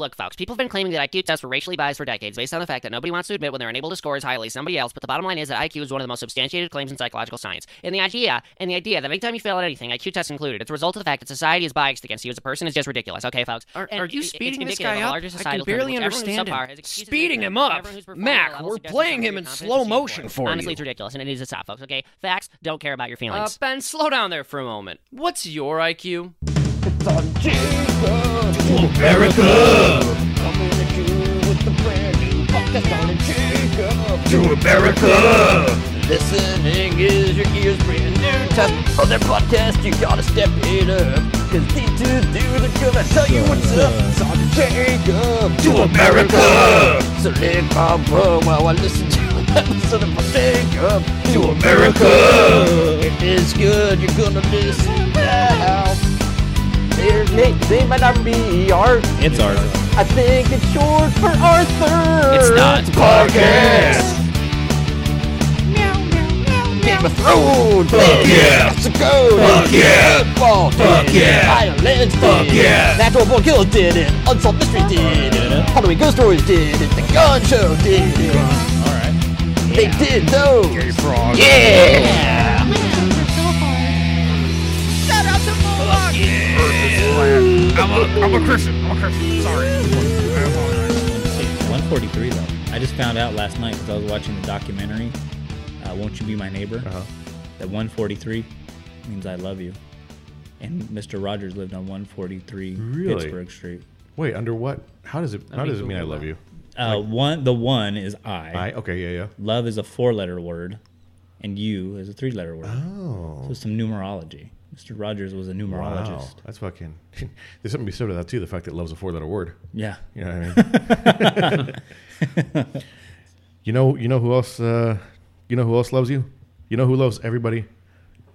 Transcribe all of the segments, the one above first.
Look, folks, people have been claiming that IQ tests were racially biased for decades based on the fact that nobody wants to admit when they're unable to score as highly as somebody else, but the bottom line is that IQ is one of the most substantiated claims in psychological science. And the idea, and the idea that anytime you fail at anything, IQ tests included, it's a result of the fact that society is biased against you as a person is just ridiculous, okay, folks? Are, are you speeding this guy up? larger I can barely in which everyone who's understand him. Speeding him up. everyone who's performing Mac, at a level we're playing him in slow motion for you. Honestly, it's ridiculous, and it needs to stop, folks, okay? Facts don't care about your feelings. Uh, feelings. Ben, slow down there for a moment. What's your IQ? To America! Listening is your ears brand new test for their podcast. You gotta step it up. Cause these two dudes are gonna tell you what's up. Sergeant Jacob. To America! So lick my bum while I listen to episode of Jacob. To America! It is good. You're gonna listen now. Their name, they might not be Art. It's ours. I think it's short for Arthur. It's not. Podcast! Game of Thrones. Fuck yeah. Mexico. Fuck yeah. Football. Fuck did it. yeah. Violence. Fuck yeah. Natural born killers did it. Unsolved mystery did it. Halloween ghost stories did it. The gun show did it. All right. They did those. Gay frog. Yeah. I'm a, I'm a Christian. I'm a Christian. Sorry. I apologize. 143 though. I just found out last night because I was watching the documentary. Uh, Won't you be my neighbor? Uh-huh. That 143 means I love you. And Mr. Rogers lived on 143 Really? Pittsburgh Street. Wait, under what? How does it? How me does it mean I love that. you? Uh, one the one is I. I okay, yeah, yeah. Love is a four-letter word, and you is a three-letter word. Oh, So some numerology. Mr. Rogers was a numerologist. wow, that's fucking. There's something to be said to that too. The fact that love's a four-letter word. Yeah. You know what I mean? you know, you know who else? Uh, you know who else loves you? You know who loves everybody?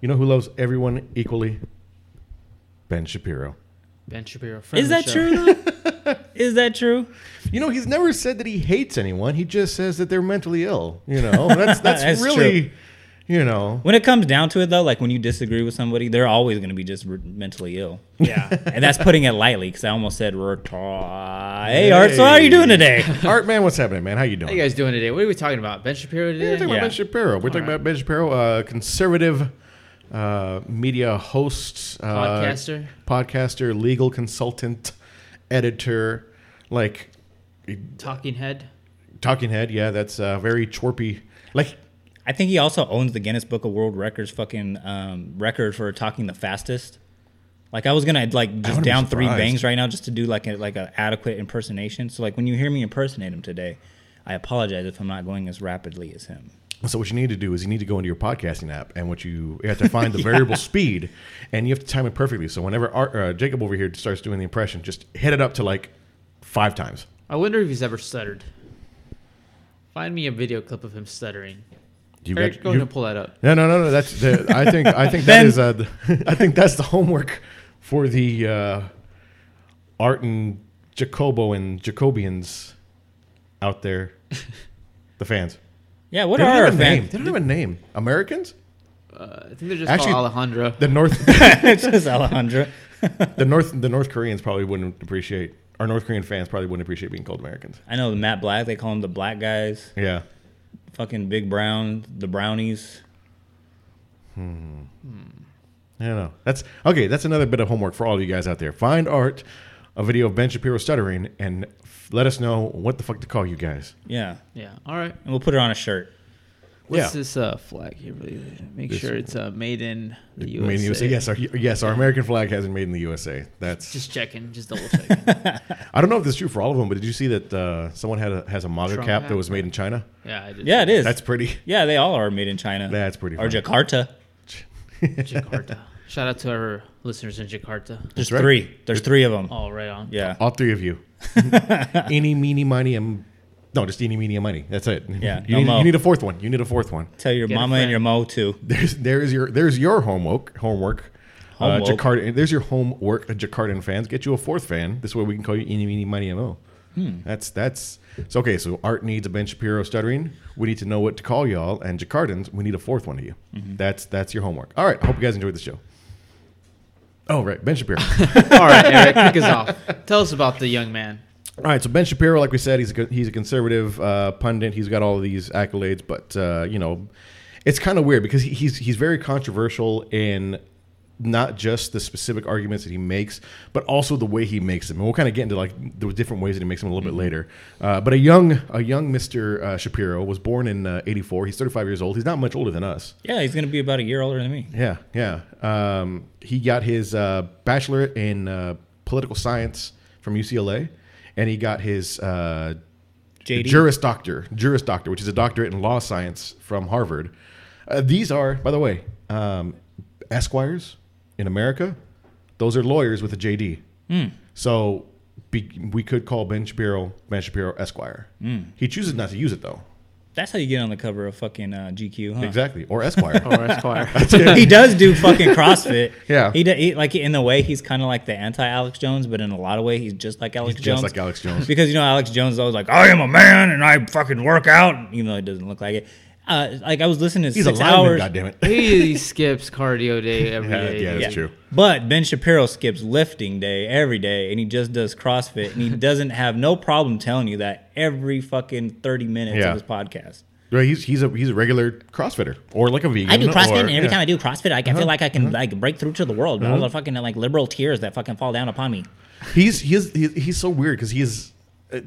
You know who loves everyone equally? Ben Shapiro. Ben Shapiro. Is that show. true? is that true? You know, he's never said that he hates anyone. He just says that they're mentally ill. You know, that's that's, That's really, you know, When it comes down to it, though, like when you disagree with somebody, they're always going to be just re- mentally ill. Yeah. And that's putting it lightly because I almost said retard. Hey, Art, so how are you doing today? Art man, what's happening, man? How you doing? How doing? you guys doing today? What are we talking about? Ben Shapiro today? We're today? talking Yeah. about Ben Shapiro. We're talking about Ben Shapiro, uh, conservative uh, media host, uh, Podcaster? podcaster, legal consultant, editor, like Talking head. talking head. Yeah, that's uh, very chorpy. Like, I think he also owns the Guinness Book of World Records fucking um, record for talking the fastest. Like I was gonna like just down three bangs right now just to do like a like a adequate impersonation. So like when you hear me impersonate him today, I apologize if I'm not going as rapidly as him. so what you need to do is you need to go into your podcasting app, and what you, you have to find the variable speed, and you have to time it perfectly. So whenever Art, uh, Jacob over here starts doing the impression, just hit it up to like five times. I wonder if he's ever stuttered. Find me a video clip of him stuttering. You Eric, go you- ahead and pull that up. No, no, no, no. That's the. I think. I think that Ben. is. Uh, the, I think that's the homework for the uh, Art and Jacobo and Jacobians out there, the fans. Yeah, what They don't are our have a name. They don't have a name. Americans. Uh, I think they're just Actually- called Alejandro. The North. it's just Alejandra. the North. The North Koreans probably wouldn't appreciate. Our North Korean fans probably wouldn't appreciate being called Americans. I know the Matt Black. They call him the Black guys. Yeah. Fucking Big Brown, the Brownies. Hmm. I don't know. That's okay. That's another bit of homework for all of you guys out there. Find Art a video of Ben Shapiro stuttering and f- let us know what the fuck to call you guys. Yeah, Yeah. All right. and we'll put it on a shirt. What's Yeah. this uh, flag here? Make This- sure it's uh, made in the USA. Made in USA. Yes, our yes, our American flag hasn't made in the USA. That's Just checking. Just double checking. I don't know if this is true for all of them, but did you see that uh, someone had a, has a MAGA Trump cap hat? that was made in China? yeah, I did. Yeah, it is. That's pretty. yeah, they all are made in China. That's pretty. Or funny. Jakarta. Jakarta. Shout out to our listeners in Jakarta. There's right. three. There's three of them. Oh, right on. Yeah. All three of you. Any, meeny, miny, and no, just eeny, meeny, money. That's it. Yeah, You, no need, mo. you need a fourth one. You need a fourth one. Tell your Get mama and your mo too. There's there's your there's your homework homework. Uh, Jakarta, there's your homework, uh, Jakartan fans. Get you a fourth fan. This way we can call you Eeny, Meeny, Miny, Mo. Hmm. That's that's so okay. So Art needs a Ben Shapiro stuttering. We need to know what to call y'all, and Jacardans, we need a fourth one of you. Mm-hmm. That's that's your homework. All right. I hope you guys enjoyed the show. Oh right, Ben Shapiro. All right, Eric, kick us off. Tell us about the young man. All right, so Ben Shapiro, like we said, he's a, he's a conservative uh, pundit. He's got all of these accolades, but uh, you know, it's kind of weird because he, he's he's very controversial in not just the specific arguments that he makes, but also the way he makes them. And we'll kind of get into like the different ways that he makes them a little bit later. Uh, but a young a young Mr. Uh, Shapiro was born in uh, '84. He's 35 years old. He's not much older than us. Yeah, he's gonna be about a year older than me. Yeah, yeah. Um, he got his uh, bachelorate in uh, political science from UCLA, and he got his uh, JD. Juris Doctor, Juris Doctor, which is a doctorate in law science from Harvard. Uh, these are, by the way, um, esquires in America. Those are lawyers with a JD. So be, we could call Ben Shapiro Ben Shapiro Esquire. He chooses not to use it though. That's how you get on the cover of fucking uh, GQ, huh? Exactly, or Esquire. Or Esquire. he does do fucking CrossFit. Yeah. He, do, he like in the way he's kind of like the anti Alex Jones, but in a lot of way he's just like Alex He's Jones. just like Alex Jones. because you know Alex Jones is always like, I am a man and I fucking work out, even though he doesn't look like it. Uh, like I was listening to He's a six lineman, hours. goddammit. he skips cardio day every Yeah, day. yeah, that's Yeah. true. But Ben Shapiro skips lifting day every day, and he just does CrossFit, and he doesn't have no problem telling you that every fucking thirty minutes Yeah. of his podcast. Right, he's he's a he's a regular CrossFitter or like a vegan. I do CrossFit, or- and every yeah. Uh-huh. time I do CrossFit, I, I feel like I can like break through to the world. All the fucking like liberal tears that fucking fall down upon me. he's he's he's, he's so weird because he is. Uh,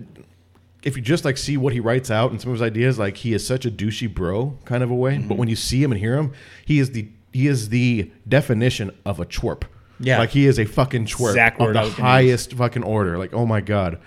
if you just like see what he writes out and some of his ideas, like he is such a douchey bro kind of a way. Mm-hmm. But when you see him and hear him, he is the he is the definition of a twerp. Yeah. like he is a fucking twerp Exact of the I was gonna highest fucking order. Like oh my god.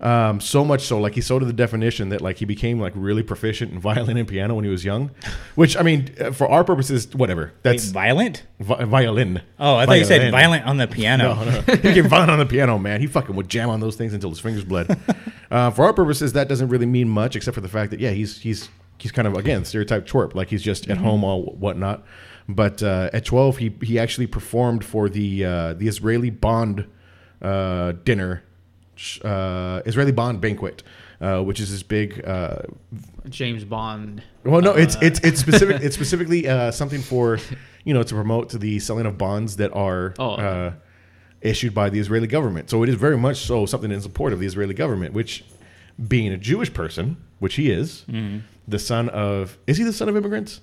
Um, so much so, like he's so to the definition that like he became like really proficient in violin and piano when he was young, which I mean, uh, for our purposes, whatever. Wait, That's violent? vi- violin. Oh, I thought you said violent on the piano. No, no. he became violent on the piano, man. He fucking would jam on those things until his fingers bled. uh, for our purposes, that doesn't really mean much, except for the fact that yeah, he's he's he's kind of again stereotype twerp, like he's just at home all whatnot. But uh, at twelve, he he actually performed for the uh, the Israeli Bond uh, dinner, uh, Israeli Bond banquet. Uh, which is this big uh, James Bond. well, no, it's it's it's specific. It's specifically uh, something for you know to promote to the selling of bonds that are Oh. uh, issued by the Israeli government. So it is very much so something in support of the Israeli government. Which, being a Jewish person, which he is, Mm-hmm. the son of is he the son of immigrants?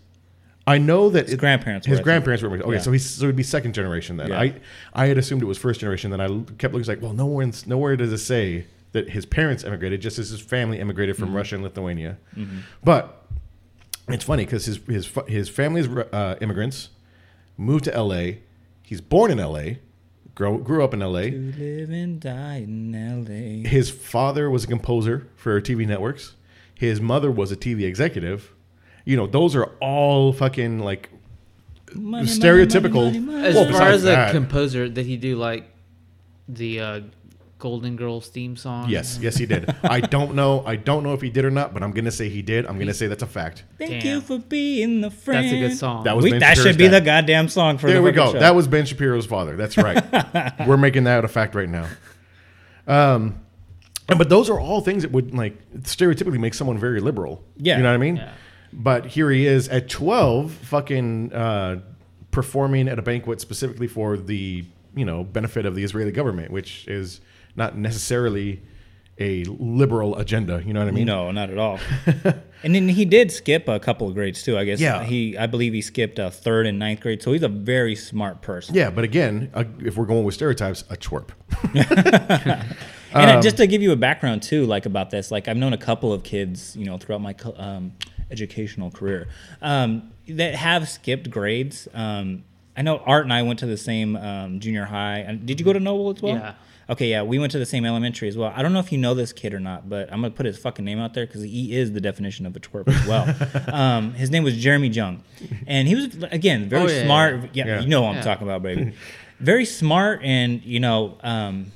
I know that his grandparents were, His think. grandparents were immigrants. Okay, Yeah. so he's so it'd be second generation then. Yeah. I I had assumed it was first generation. Then I kept looking like, well, nowhere nowhere does it say that his parents immigrated, just as his family immigrated Mm-hmm. from Russia and Lithuania. But it's funny because his his his family's uh, immigrants, moved to L.A. He's born in L.A. Grow, grew up in L.A. To live and die in L.A. His father was a composer for TV networks. His mother was a TV executive. You know, those are all fucking like Money, money, stereotypical. money, money, money. As Well, far besides as a that- composer, did he do like the uh, Golden Girls theme song? yes, yes, he did. I don't know. I don't know if he did or not, but I'm gonna say he did. I'm gonna say that's a fact. Thank Damn. you for being the friend. That's a good song. That was We, that Shapiro's should be dad. the goddamn song for There the we go. show. That was Ben Shapiro's father. That's right. We're making that a fact right now. Um, but those are all things that would like stereotypically make someone very liberal. Yeah. you know what I mean. Yeah. But here he is at 12, fucking uh, performing at a banquet specifically for the you know benefit of the Israeli government, which is not necessarily a liberal agenda. You know what I mean? No, not at all. and then he did skip a couple of grades too. I guess. Yeah. He, I believe he skipped a third and ninth grade. So he's a very smart person. Yeah, but again, uh, if we're going with stereotypes, a twerp. And Um, uh, just to give you a background too, like about this, like I've known a couple of kids, you know, throughout my um, educational career um, that have skipped grades. Um, I know Art and I went to the same um, junior high. And did you go to Noble as well? Yeah. Okay, yeah, we went to the same elementary as well. I don't know if you know this kid or not, but I'm gonna put his fucking name out there because he is the definition of a twerp as well. um, his name was Jeremy Jung, and he was again very Oh, yeah, smart. yeah. Yeah, Yeah. you know what I'm talking about, baby. very smart, and you know, um,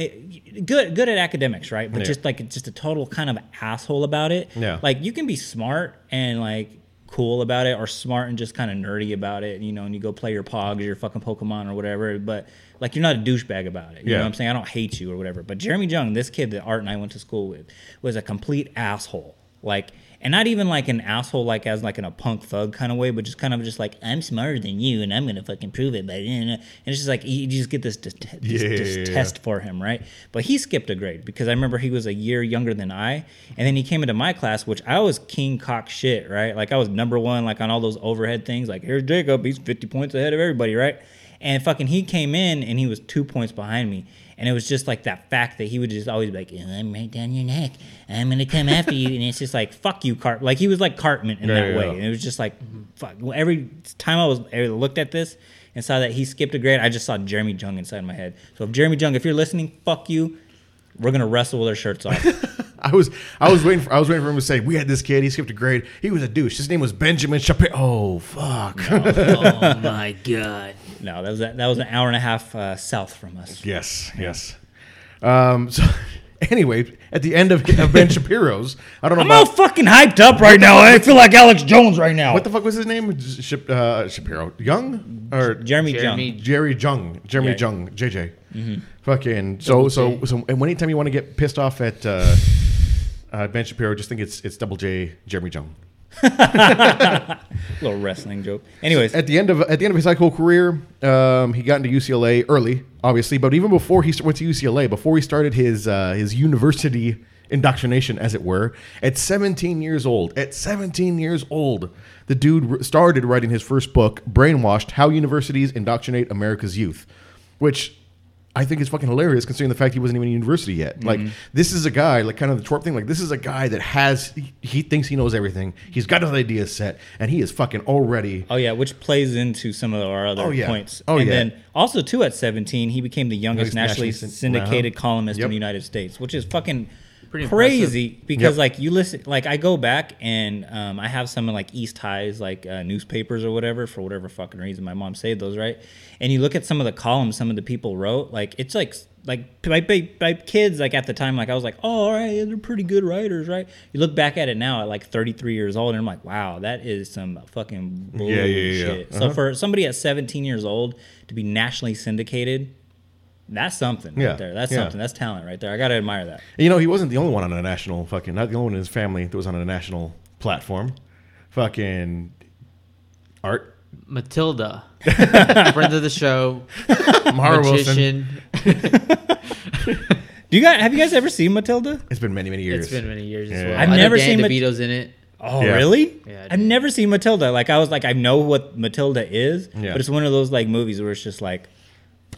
it, good good at academics, right? But Yeah. just like just a total kind of asshole about it. Yeah. Like you can be smart and like cool about it, or smart and just kind of nerdy about it, you know, and you go play your Pogs, or your fucking Pokemon, or whatever. But like you're not a douchebag about it. You Yeah. know what I'm saying? I don't hate you or whatever. But Jeremy Jung, this kid that Art and I went to school with, was a complete asshole. like, and not even like an asshole, like as like in a punk thug kind of way, but just kind of just like I'm smarter than you, and I'm gonna fucking prove it. But and it's just like you just get this, this Yeah, yeah, yeah, test for him, right? But he skipped a grade because I remember he was a year younger than I, and then he came into my class, which I was king cock shit, right? Like I was number one, like on all those overhead things. Like here's Jacob, he's 50 points ahead of everybody, right? And fucking he came in and he was two points behind me. And it was just like that fact that he would just always be like, "Oh, I'm right down your neck. I'm gonna come after you. And it's just like, fuck you, Cart. Like he was like Cartman in Yeah, that yeah, way. yeah. And it was just like, fuck. Well, Every time I was I looked at this and saw that he skipped a grade, I just saw Jeremy Jung inside my head. So if Jeremy Jung, if you're listening, fuck you. We're gonna wrestle with our shirts off. I was I was waiting for I was waiting for him to say we had this kid he skipped a grade he was a douche his name was Benjamin Shapiro oh fuck oh my god. No, that was that was an hour and a half uh, south from us. yes yes um so anyway at the end of, of Ben Shapiro's I don't know I'm all about, fucking hyped up right now. I feel like Alex Jones right now. what the fuck was his name Shap, uh, Shapiro Young or Jeremy, Jeremy Jung. Jerry Jung Jeremy Yeah. Jung JJ fucking so so so and anytime you want to get pissed off at uh, uh, Ben Shapiro just think it's it's double J Jeremy Jung Little wrestling joke. Anyways, at the end of at the end of his high school career, um, he got into UCLA early, obviously. But even before he went to UCLA, before he started his uh, his university indoctrination, as it were, at 17 years old, at 17 years old, the dude started writing his first book, "Brainwashed: How Universities Indoctrinate America's Youth," which I think it's fucking hilarious considering the fact he wasn't even in university yet. Like, this is a guy, like kind of the twerp thing. Like, this is a guy that has he, he thinks he knows everything. He's got his ideas set, and he is fucking already Oh yeah, which plays into some of our other Oh, yeah. points. Oh, and yeah. then also too at 17, he became the youngest nationally nationally syndicated uh-huh. columnist in the United States, which is fucking Pretty crazy because Yep. like you listen like I go back and um, I have some of like East Highs like uh, newspapers or whatever for whatever fucking reason my mom saved those right and you look at some of the columns some of the people wrote like it's like like by, by, by kids like at the time like I was like oh all right they're pretty good writers right you look back at it now at like 33 years old and I'm like wow that is some fucking bullshit Yeah, yeah, yeah. so Uh-huh. for somebody at 17 years old to be nationally syndicated that's something Yeah, right there that's yeah. something that's talent right there I gotta admire that And, you know, he wasn't the only one on a national fucking, not the only one in his family that was on a national platform. Fucking art. Matilda, friend of the show, Mara Wilson. magician. Do you guys have you guys ever seen Matilda? It's been many, many years. It's been many years as well. I've I never Dan seen Mat- DeVito's in it. Oh, Yeah. really? Yeah, I I've never seen Matilda. Like I was like I know what Matilda is, Yeah. but it's one of those like movies where it's just like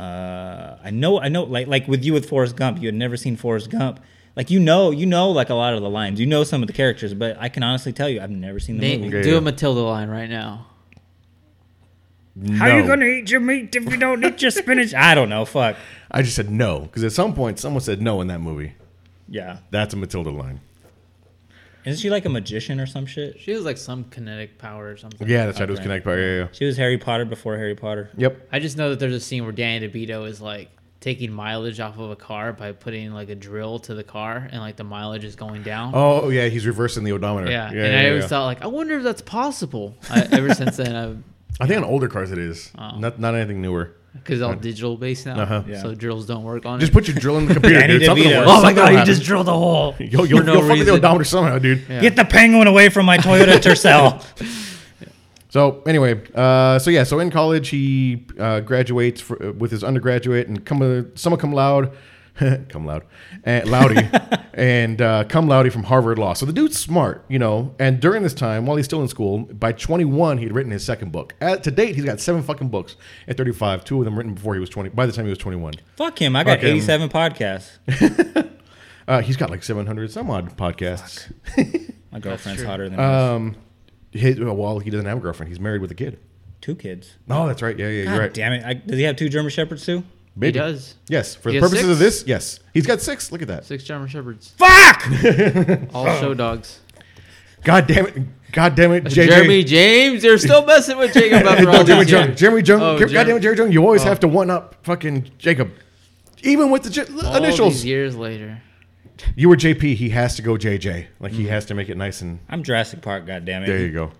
uh I know I know like like with you with Forrest Gump, you had never seen Forrest Gump. Like you know, you know like a lot of the lines. You know some of the characters, but I can honestly tell you I've never seen the Nate, movie. Do a Matilda line right now. How no. You gonna eat your meat if you don't eat your spinach? I don't know. Fuck. I just said no because at some point someone said no in that movie. Yeah. That's a Matilda line. Isn't she like a magician or some shit? She has like some kinetic power or something. Yeah, that's right. It was Okay. Connect Power. Yeah, yeah. She was Harry Potter before Harry Potter. Yep. I just know that there's a scene where Danny DeVito is like taking mileage off of a car by putting like a drill to the car and like the mileage is going down. Oh yeah, he's reversing the odometer. yeah. yeah. and yeah, I always yeah. thought like, I wonder if that's possible. I, ever since then, I've I think on older cars it is. Oh. Not not anything newer. Because it's all digital based now, Uh-huh. Yeah. so drills don't work on it. Just it. put your drill in the computer. Danny dude. Something will work. Oh my Something God, will you happen. just drilled a hole. You'll, you'll, for no you'll fuck with the reason. odometer somehow, dude. Yeah. Get the penguin away from my Toyota Tercel. So anyway, uh, so yeah, so in college he uh, graduates for, uh, with his undergraduate and come summa cum laude, cum laude, and Laudy, and uh, cum laude from Harvard Law. So the dude's smart, you know. And during this time, while he's still in school, by 21 he'd written his second book. At, to date, he's got seven fucking books. At 35, two of them written before he was 20. By the time he was 21, Fuck him. I got Fuck him. 87 podcasts. uh, he's got like 700 some odd podcasts. My girlfriend's hotter than me. Um, his, well, he doesn't have a girlfriend. He's married with a kid. Two kids. Oh, that's right. Yeah, yeah, God you're right. damn it. I, does he have two German Shepherds too? He does Yes, for He the has purposes six? of this, yes. He's got six. Look at that. six German shepherds, Fuck! all show dogs. God damn it. God damn it, JJ. Jeremy James, you're still messing with Jacob after all No, Jeremy these Jung. years. Jeremy Jung. Oh, God Jer- damn it, Jerry Jung. You always Oh. have to one up fucking Jacob. Even with the J- All initials. these years later. You were JP. He has to go JJ. Like he has to make it nice and. I'm Jurassic Park, goddammit. There you go.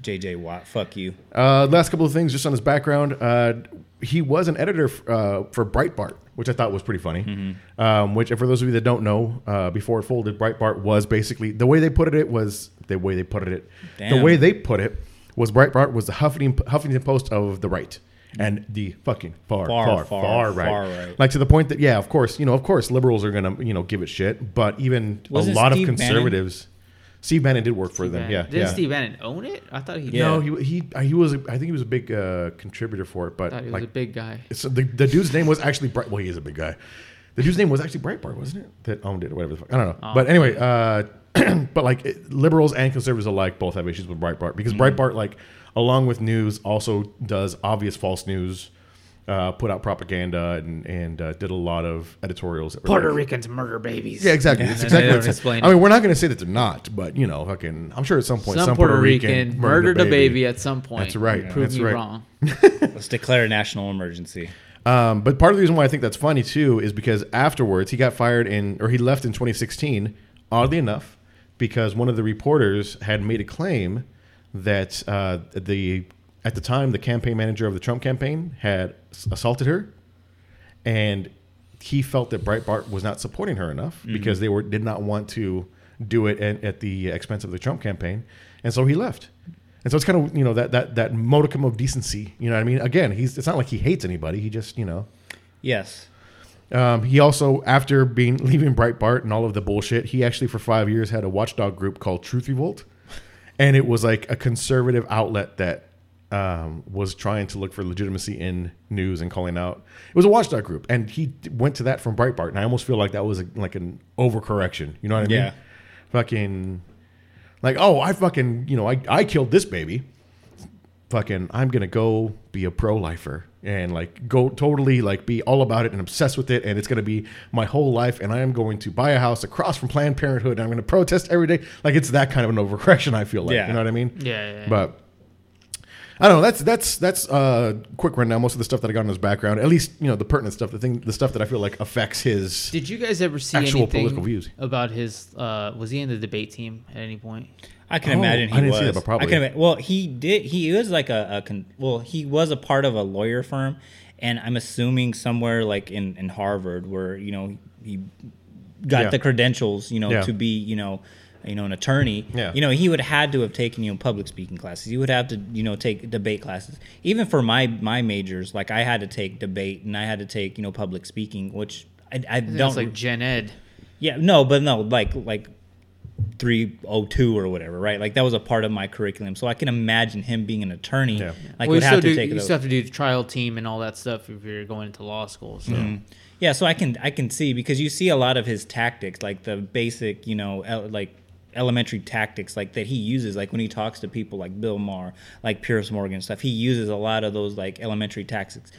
JJ Watt, fuck you. Uh, last couple of things just on his background. Uh, he was an editor f- uh, for Breitbart, which I thought was pretty funny. Mm-hmm. Um, which, for those of you that don't know, uh, before it folded, Breitbart was basically the way they put it It was the way they put it. The way they put it was Breitbart was the Huffington, Huffington Post of the right. And the fucking far, Far, far, far, far, right. far right. Like to the point that, yeah, of course, you know, of course, liberals are gonna, you know, give it shit. But even Wasn't a lot Steve of Bannon- conservatives, Steve Bannon did work for them. Bannon. Yeah, Didn't yeah. Steve Bannon own it? I thought he. Yeah. No, he he he was. I think he was a big uh, contributor for it, but I thought he was like a big guy. so the, the dude's name was actually Bright. Well, he is a big guy. The dude's name was actually Breitbart, wasn't it? That owned it, or whatever the fuck. I don't know. Oh. But anyway, uh, but like it- liberals and conservatives alike both have issues with Breitbart because Breitbart, like, along with news, also does obvious false news, uh, put out propaganda, and and uh, did a lot of editorials. that Puerto like- Ricans murder babies. Yeah, exactly. That's And exactly what it's explain I mean, we're not going to say that they're not, but you know, fucking, I'm sure at some point Some, Puerto Rican, murdered a baby. at some point. That's right. Prove That's me right. wrong. Let's declare a national emergency. Um, but part of the reason why I think that's funny too is because afterwards he got fired in, or he left in 2016. Oddly enough, because one of the reporters had made a claim that uh, the at the time the campaign manager of the Trump campaign had assaulted her, and he felt that Breitbart was not supporting her enough because they were did not want to do it at, at the expense of the Trump campaign, and so he left. And so it's kind of you know that that that modicum of decency. You know what I mean? Again, he's it's not like he hates anybody. He just you know. Yes. Um, he also, after being leaving Breitbart and all of the bullshit, he actually for five years had a watchdog group called Truth Revolt, and it was like a conservative outlet that um, was trying to look for legitimacy in news and calling out. It was a watchdog group, and he went to that from Breitbart, and I almost feel like that was a, like an overcorrection. You know what I mean? Yeah. Fucking, like, oh, I fucking, you know, I I killed this baby fucking I'm gonna go be a pro lifer and like go totally like be all about it and obsessed with it and it's gonna be my whole life and I am going to buy a house across from Planned Parenthood and I'm gonna protest every day. Like it's that kind of an overcorrection I feel like. Yeah. You know what I mean? Yeah, yeah, yeah. But I don't know. That's that's that's uh quick rundown. Most of the stuff that I got in his background, at least you know the pertinent stuff, the thing, the stuff that I feel like affects his. Did you guys ever see Actual anything political views. about his? Uh, was he in the debate team at any point? I can Oh, imagine he I didn't was. see that, but probably. I can imagine. well, he did. He was like a, a con, well, he was a part of a lawyer firm, and I'm assuming somewhere like in, in Harvard, where you know he got Yeah. the credentials, you know, Yeah. to be you know, you know, an attorney. Yeah. You know, he would have had to have taken you know public speaking classes. He would have to you know take debate classes. Even for my my majors, like I had to take debate and I had to take you know public speaking, which I, I That's don't like Gen Ed. yeah, no, but no, like like 302 or whatever, right? Like that was a part of my curriculum. So I can imagine him being an attorney. Yeah. Like well, would you have to do, take you those. still have to do the trial team and all that stuff if you're going into law school. So Mm-hmm. Yeah, so I can I can see because you see a lot of his tactics, like the basic, you know, like elementary tactics, like that he uses, like when he talks to people like Bill Maher, like Piers Morgan stuff. He uses a lot of those like elementary tactics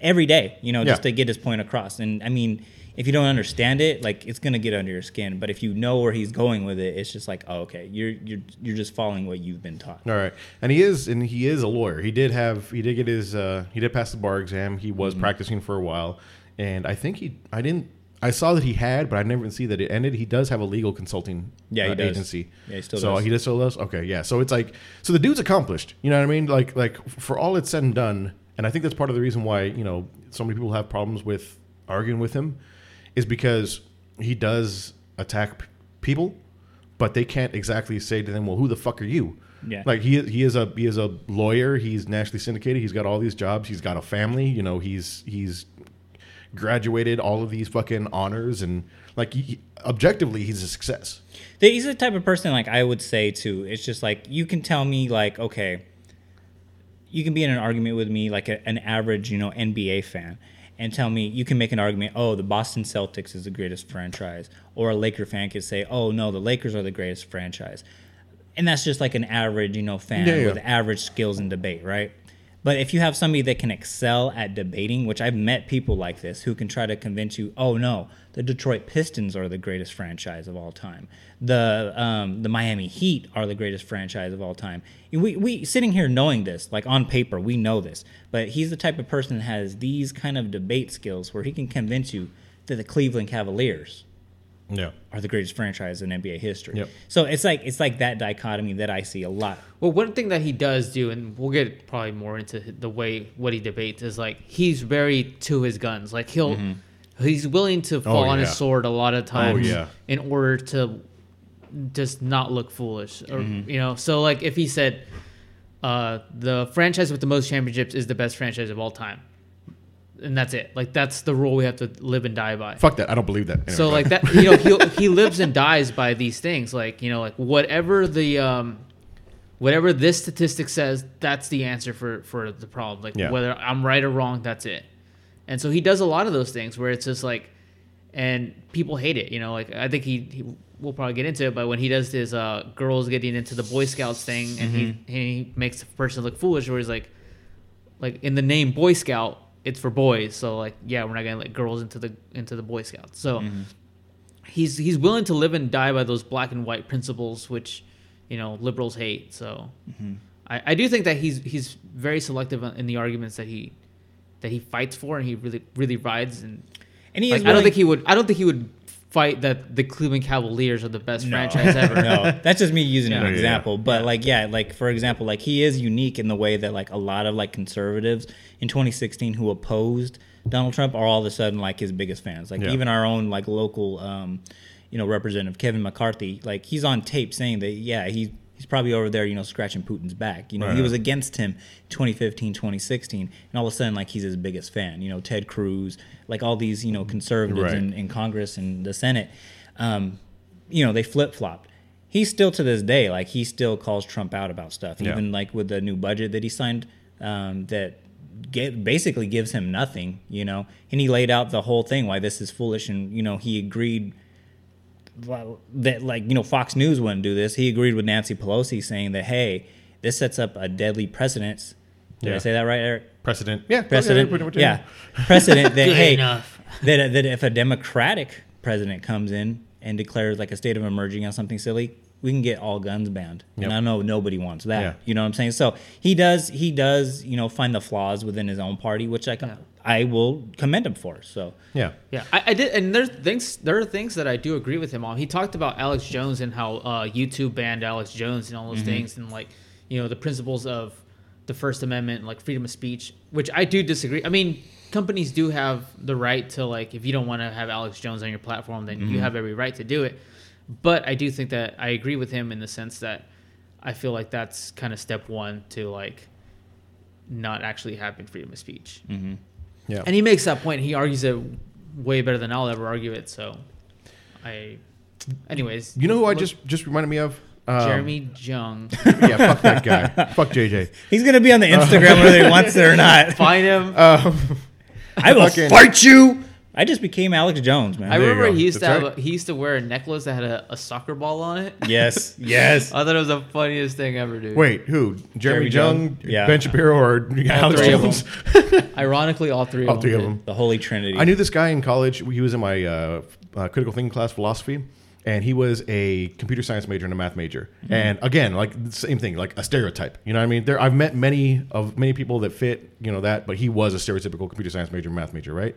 every day, you know, just Yeah. to get his point across. And I mean, if you don't understand it, like it's gonna get under your skin. But if you know where he's going with it, it's just like, oh, okay, you're you're you're just following what you've been taught. All right, and he is, and he is a lawyer. He did have, he did get his, uh, he did pass the bar exam. He Mm-hmm. was practicing for a while, and I think he, I didn't, I saw that he had, but I never see that it ended. He does have a legal consulting, Yeah, he uh, does. agency. Yeah, he still does. so does. he does still does. Okay, yeah. So it's like, so the dude's accomplished. You know what I mean? Like, like for all it's said and done, and I think that's part of the reason why you know so many people have problems with arguing with him, is because he does attack p- people, but they can't exactly say to them, "Well, who the fuck are you?" Yeah. Like he he is a he is a lawyer. He's nationally syndicated. He's got all these jobs. He's got a family. You know, he's he's graduated all of these fucking honors and like he, objectively, he's a success. He's the type of person like I would say too. It's just like you can tell me like okay, you can be in an argument with me like a, an average you know NBA fan, and tell me you can make an argument. Oh, the Boston Celtics is the greatest franchise, or a Laker fan could say, oh no, the Lakers are the greatest franchise, and that's just like an average you know fan Yeah, yeah. with average skills in debate, right? But if you have somebody that can excel at debating, which I've met people like this who can try to convince you, oh no, the Detroit Pistons are the greatest franchise of all time. The um, the Miami Heat are the greatest franchise of all time. We we sitting here knowing this, like on paper, we know this. But he's the type of person that has these kind of debate skills where he can convince you that the Cleveland Cavaliers Yeah. are the greatest franchise in NBA history. Yep. So it's like it's like that dichotomy that I see a lot. Well, one thing that he does do, and we'll get probably more into the way what he debates, is like he's very to his guns. Like he'll he's willing to fall on yeah. his sword a lot of times yeah. in order to just not look foolish, or you know. So like if he said uh, the franchise with the most championships is the best franchise of all time, and that's it. Like that's the rule we have to live and die by. Fuck that. I don't believe that. Anyway, So like that, you know, he he lives and dies by these things. Like you know, like whatever the um, whatever this statistic says, that's the answer for for the problem. Like Yeah. whether I'm right or wrong, that's it. And so he does a lot of those things where it's just like, and people hate it. You know, like I think he, he we'll probably get into it, but when he does his uh, girls getting into the Boy Scouts thing, and he he makes the person look foolish, where he's like, like in the name Boy Scout, it's for boys. So like, yeah, we're not gonna let girls into the into the Boy Scouts. So mm-hmm. he's he's willing to live and die by those black and white principles, which you know liberals hate. So mm-hmm. I, I do think that he's he's very selective in the arguments that he that he fights for, and he really really rides. And And he like, is I don't think he would. I don't think he would fight that the Cleveland Cavaliers are the best franchise ever. no, that's just me using Yeah. an Yeah, yeah, example. But like, yeah, like for example, like he is unique in the way that like a lot of like conservatives in 2016 who opposed Donald Trump are all of a sudden like his biggest fans. Like Yeah. even our own like local, um, you know, representative Kevin McCarthy, like he's on tape saying that yeah he. He's probably over there, you know, scratching Putin's back. You know, he was against him 2015, 2016, and all of a sudden, like, he's his biggest fan. You know, Ted Cruz, like all these, you know, conservatives Right. in, in Congress and the Senate. Um, you know, they flip flopped. He's still to this day, like he still calls Trump out about stuff, Yeah. even like with the new budget that he signed, um, that get, basically gives him nothing, you know. And he laid out the whole thing why this is foolish, and you know he agreed that like you know Fox News wouldn't do this. He agreed with Nancy Pelosi saying that hey, this sets up a deadly precedent. Did I say that right, Eric? precedent. Yeah. Precedent, okay, okay, yeah, precedent that Good hey, enough. that that if a Democratic president comes in and declares like a state of emergency on something silly, we can get all guns banned. Yep. And I know nobody wants that. Yeah. You know what I'm saying? So he does he does you know find the flaws within his own party, which I I will commend him for. So Yeah. Yeah, I, I did, and there's things. There are things that I do agree with him on. He talked about Alex Jones and how uh, YouTube banned Alex Jones and all those mm-hmm. things, and like you know the principles of the First Amendment, like freedom of speech, which I do disagree. I mean, companies do have the right to like if you don't want to have Alex Jones on your platform, then you mm-hmm. have every right to do it. But I do think that I agree with him in the sense that I feel like that's kind of step one to like not actually having freedom of speech. Mm-hmm. Yeah. And he makes that point. He argues it way better than I'll ever argue it. So, I, anyways. You know who I just just reminded me of? Um, Jeremy Jung. Yeah, fuck that guy. fuck JJ. he's gonna be on the Instagram whether he wants it or not. Find him. I will fucking- fight you. I just became Alex Jones, man. I there you remember go. he used to That's have. right. A, he used to wear a necklace that had a, a soccer ball on it. yes, yes. I thought it was the funniest thing ever, dude. Wait, who? Jeremy, Jeremy Jung, Jung? Yeah. Ben Shapiro, or Alex three of Jones? Ironically, all three. All of three them of did. them. the Holy Trinity. I knew this guy in college. He was in my uh, uh, critical thinking class, philosophy, and he was a computer science major and a math major. Mm-hmm. And again, like the same thing, like a stereotype. You know what I mean? There, I've met many of many people that fit, you know, that, but he was a stereotypical computer science major, math major, right?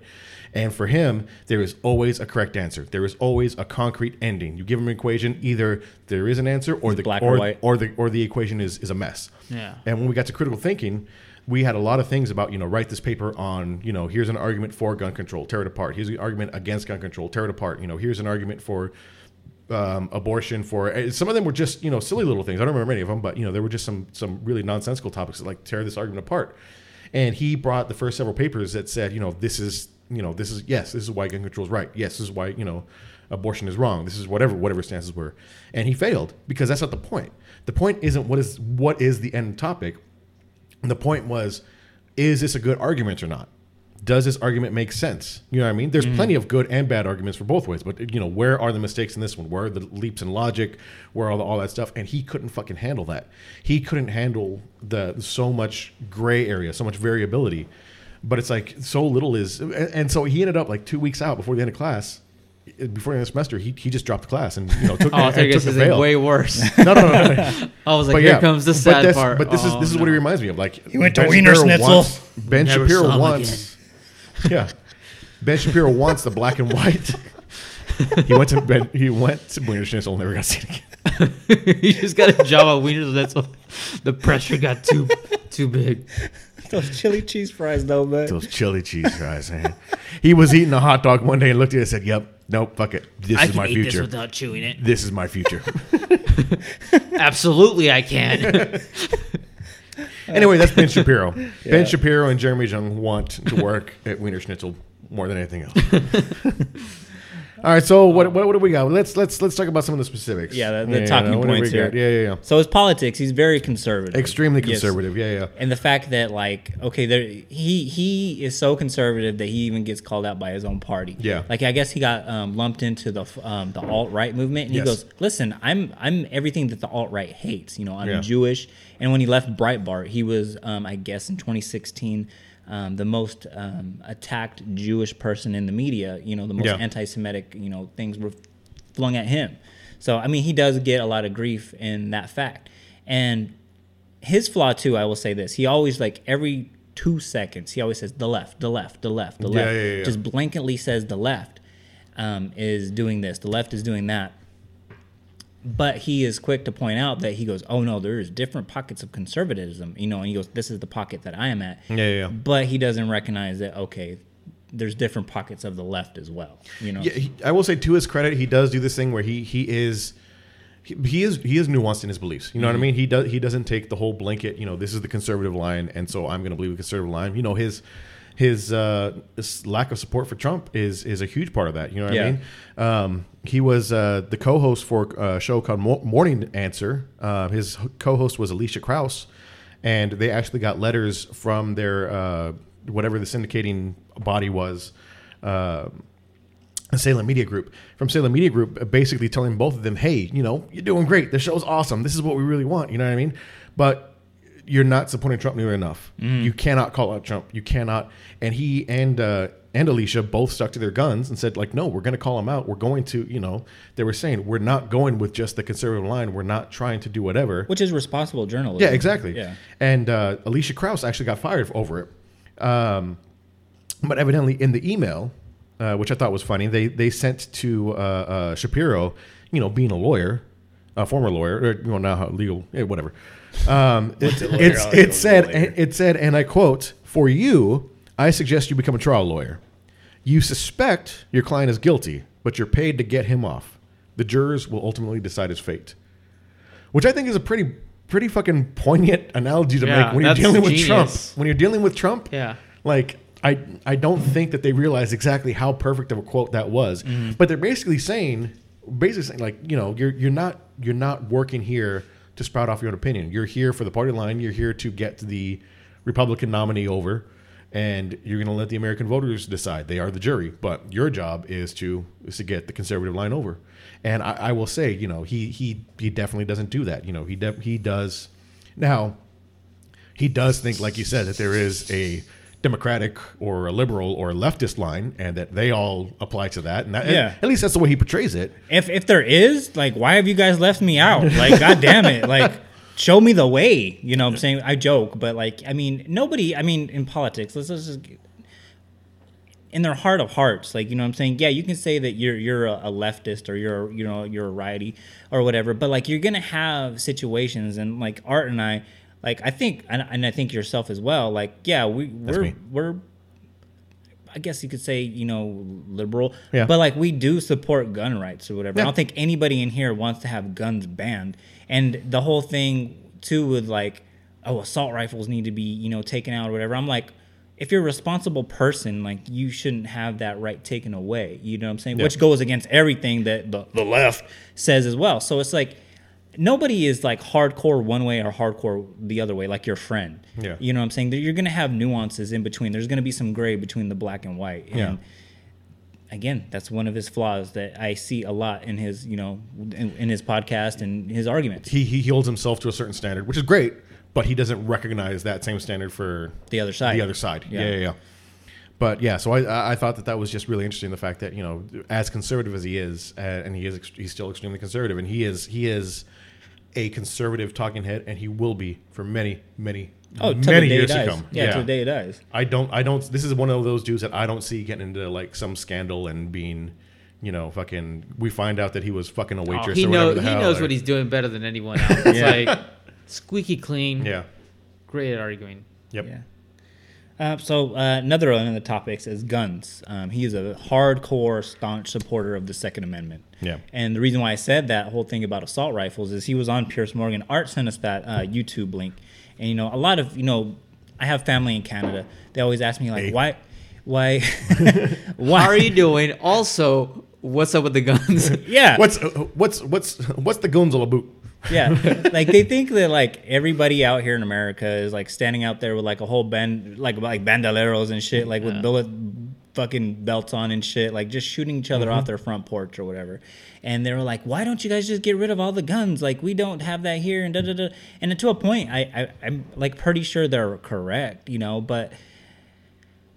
And for him, there is always a correct answer. There is always a concrete ending. You give him an equation, either there is an answer, or the black or or, white. or the or the equation is is a mess. Yeah. And when we got to critical thinking, we had a lot of things about, you know, write this paper on, you know, here's an argument for gun control, tear it apart. Here's an argument against gun control, tear it apart. You know, here's an argument for um, abortion. For eh, some of them were just, you know, silly little things. I don't remember any of them, but you know, there were just some some really nonsensical topics that like tear this argument apart. And he brought the first several papers that said, you know, this is, you know, this is yes, this is why gun control is right. Yes, this is why, you know, abortion is wrong. This is whatever whatever stances were. And he failed because that's not the point. The point isn't what is what is the end topic. And the point was, is this a good argument or not? Does this argument make sense? You know what I mean? There's mm-hmm. plenty of good and bad arguments for both ways, but you know, where are the mistakes in this one? Where are the leaps in logic? Where are all, the, all that stuff? And he couldn't fucking handle that. He couldn't handle the so much gray area, so much variability. But it's like so little is, and, and so he ended up like two weeks out before the end of class. Before the end of the semester, he, he just dropped the class and you know took, Oh, I and think took the is fail. way worse. no, no, no, no. I was like, But here yeah, comes the but sad this- part. But this is Oh, this is no. what he oh, reminds me of. Like he went to Wiener Schnitzel. Wants, ben Never Shapiro saw him wants. Yeah, Ben Shapiro wants the black and white. he went to bed. He went to Wiener Schnitzel. Never got seen again. he just got a job at Wieners. That's all. The pressure got too too big. Those chili cheese fries, though, man. Those chili cheese fries, man. He was eating a hot dog one day and looked at it and said, "Yep, nope, fuck it. This I is can my eat future. this without chewing it. This is my future." Absolutely, I can. Anyway, that's Ben Shapiro. Ben Shapiro and Jeremy Jung want to work at Wiener Schnitzel more than anything else. All right, so what, what what do we got? Let's let's let's talk about some of the specifics. Yeah, the- the talking what do we points here. got? Yeah, yeah, yeah. So his politics, he's very conservative. Extremely Yes. conservative. Yeah, yeah. And the fact that like okay, there he he is so conservative that he even gets called out by his own party. Yeah. Like I guess he got um, lumped into the um, the alt right movement, and Yes. he goes, "Listen, I'm I'm everything that the alt right hates. You know, I'm Yeah. Jewish." And when he left Breitbart, he was um, I guess in 2016. Um, the most um, attacked Jewish person in the media, you know, the most Yeah. anti-Semitic, you know, things were flung at him. So I mean, he does get a lot of grief in that fact. And his flaw too, I will say this: he always like every two seconds, he always says the left, the left, the left, the Yeah, left. yeah. Just blanketly says the left um, is doing this, the left is doing that. But he is quick to point out that he goes, "Oh no, there's different pockets of conservatism," you know, and he goes, "This is the pocket that I am at." Yeah, yeah. But he doesn't recognize that okay, there's different pockets of the left as well. You know, Yeah, he, I will say to his credit, he does do this thing where he he is he, he is he is nuanced in his beliefs. You know what I mm-hmm. mean? He does he doesn't take the whole blanket. You know, this is the conservative line, and so I'm going to believe the conservative line. You know, his his uh, lack of support for Trump is is a huge part of that. You know what Yeah. I mean? Um, he was uh, the co-host for a show called Mo- Morning Answer. Uh, his co-host was Alicia Krauss, and they actually got letters from their uh, whatever the syndicating body was. Uh, Salem Media Group from Salem Media Group, uh, basically telling both of them, "Hey, you know, you're doing great. The show's awesome. This is what we really want." You know what I mean? But you're not supporting Trump nearly enough. You cannot call out Trump. You cannot. And he and uh, and Alicia both stuck to their guns and said, like, "No, we're going to call him out. We're going to, you know." They were saying, "We're not going with just the conservative line. We're not trying to do whatever." which is responsible journalism. Yeah, exactly. Yeah. And uh, Alicia Krauss actually got fired over it. Um, but evidently, in the email, uh, which I thought was funny, they they sent to uh, uh, Shapiro, you know, being a lawyer, a former lawyer, or you know, now legal, eh, whatever. Um, it, it's, it said, it said, and I quote: "For you, I suggest you become a trial lawyer. You suspect your client is guilty, but you're paid to get him off. The jurors will ultimately decide his fate." Which I think is a pretty pretty fucking poignant analogy to Yeah, make when you're dealing with Trump. When you're dealing with Trump, Yeah. like I I don't think that they realize exactly how perfect of a quote that was. But they're basically saying basically saying like, you know, you're you're not you're not working here to sprout off your own opinion. You're here for the party line. You're here to get the Republican nominee over and you're going to let the American voters decide. They are the jury, but your job is to is to get the conservative line over. And I, I will say, you know, he he he definitely doesn't do that. You know, he de- he does now he does think, like you said, that there is a democratic or a liberal or a leftist line, and that they all apply to that. And that, Yeah. at least that's the way he portrays it. If if there is, like, why have you guys left me out? Like, god damn it, like. Show me the way, you know. what I'm saying I joke, but like, I mean, nobody. I mean, in politics, let's, let's just in their heart of hearts, like you know what I'm saying? Yeah, you can say that you're you're a, a leftist or you're you know you're a righty or whatever, but like you're gonna have situations and like Art and I, like I think and, and I think yourself as well. Like yeah, we we're we're I guess you could say you know liberal, Yeah. but like we do support gun rights or whatever. I don't think anybody in here wants to have guns banned, and the whole thing too with like oh assault rifles need to be you know taken out or whatever. I'm like if you're a responsible person, like you shouldn't have that right taken away. You know what I'm saying? Yeah. Which goes against everything that the, the left says as well. So it's like nobody is like hardcore one way or hardcore the other way, like your friend. Yeah. You know what I'm saying? You're gonna have nuances in between. There's gonna be some gray between the black and white. And Yeah. again, that's one of his flaws that I see a lot in his, you know, in, in his podcast and his arguments. He he holds himself to a certain standard, which is great, but he doesn't recognize that same standard for The other side. The other side, yeah, Yeah. yeah, yeah. But yeah, so I- I thought that that was just really interesting. The fact that you know, as conservative as he is, uh, and he is he's still extremely conservative, and he is he is a conservative talking head, and he will be for many many Oh, till many the day he years to come. Yeah, till the day he dies. I don't I don't this is one of those dudes that I don't see getting into like some scandal and being you know, fucking, we find out that he was fucking a Oh, waitress. he or whatever knows. the He hell, knows or- what he's doing better than anyone else. It's Yeah. like squeaky clean. Yeah. Great at arguing. Yep. Yeah. Uh, so uh, another one of the topics is guns. Um, he is a hardcore, staunch supporter of the Second Amendment. Yeah. And the reason why I said that whole thing about assault rifles is he was on Piers Morgan. Art sent us that uh, YouTube link, and you know a lot of you know I have family in Canada. They always ask me like Hey. why, why, why How are you doing? Also, what's up with the guns? Yeah. What's, uh, what's, what's, what's the guns all about? yeah. Like they think that like everybody out here in america is like standing out there with like a whole band like like bandoleros and shit like with bullet fucking belts on and shit like just shooting each other off mm-hmm. their front porch or whatever. And they were like why don't you guys just get rid of all the guns? Like we don't have that here and da da da. And to a point i, I i'm like pretty sure they're correct you know but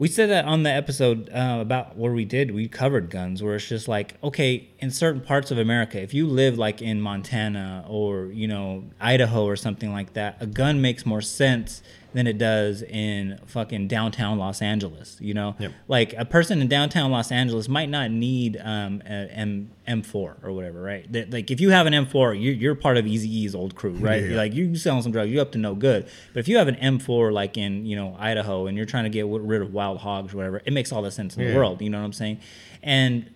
we said that on the episode uh, about where we did we covered guns where it's just like okay in certain parts of america if you live like in montana or you know idaho or something like that a gun makes more sense than it does in fucking downtown los angeles you know? Yep. like a person in downtown los angeles might not need um, M- m4 or whatever right? That- like if you have an m4 you're, you're part of Eazy-E's old crew right? Yeah. You're like you selling some drugs you're up to no good. But if you have an m4 like in you know idaho and you're trying to get rid of wild hogs or whatever it makes all the sense in the world you know what i'm saying? And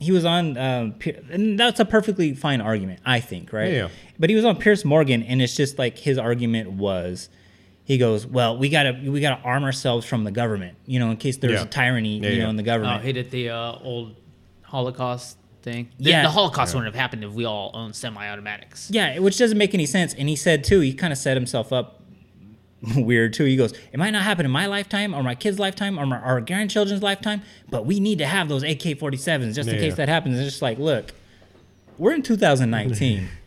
he was on um, and that's a perfectly fine argument i think right? Yeah, yeah. but he was on piers morgan and it's just like his argument was he goes well we gotta we gotta arm ourselves from the government you know in case there's Yeah. a tyranny Yeah, you know in the government." Oh, government he did the uh, old Holocaust thing. The, Yeah. the Holocaust wouldn't have happened if we all owned semi-automatics. Yeah, which doesn't make any sense. And he said too, he kind of set himself up weird too. He goes, "It might not happen in my lifetime, or my kid's lifetime, or my, our grandchildren's lifetime, but we need to have those AK-47s just in case yeah. that happens." It's just like, look, we're in 2019.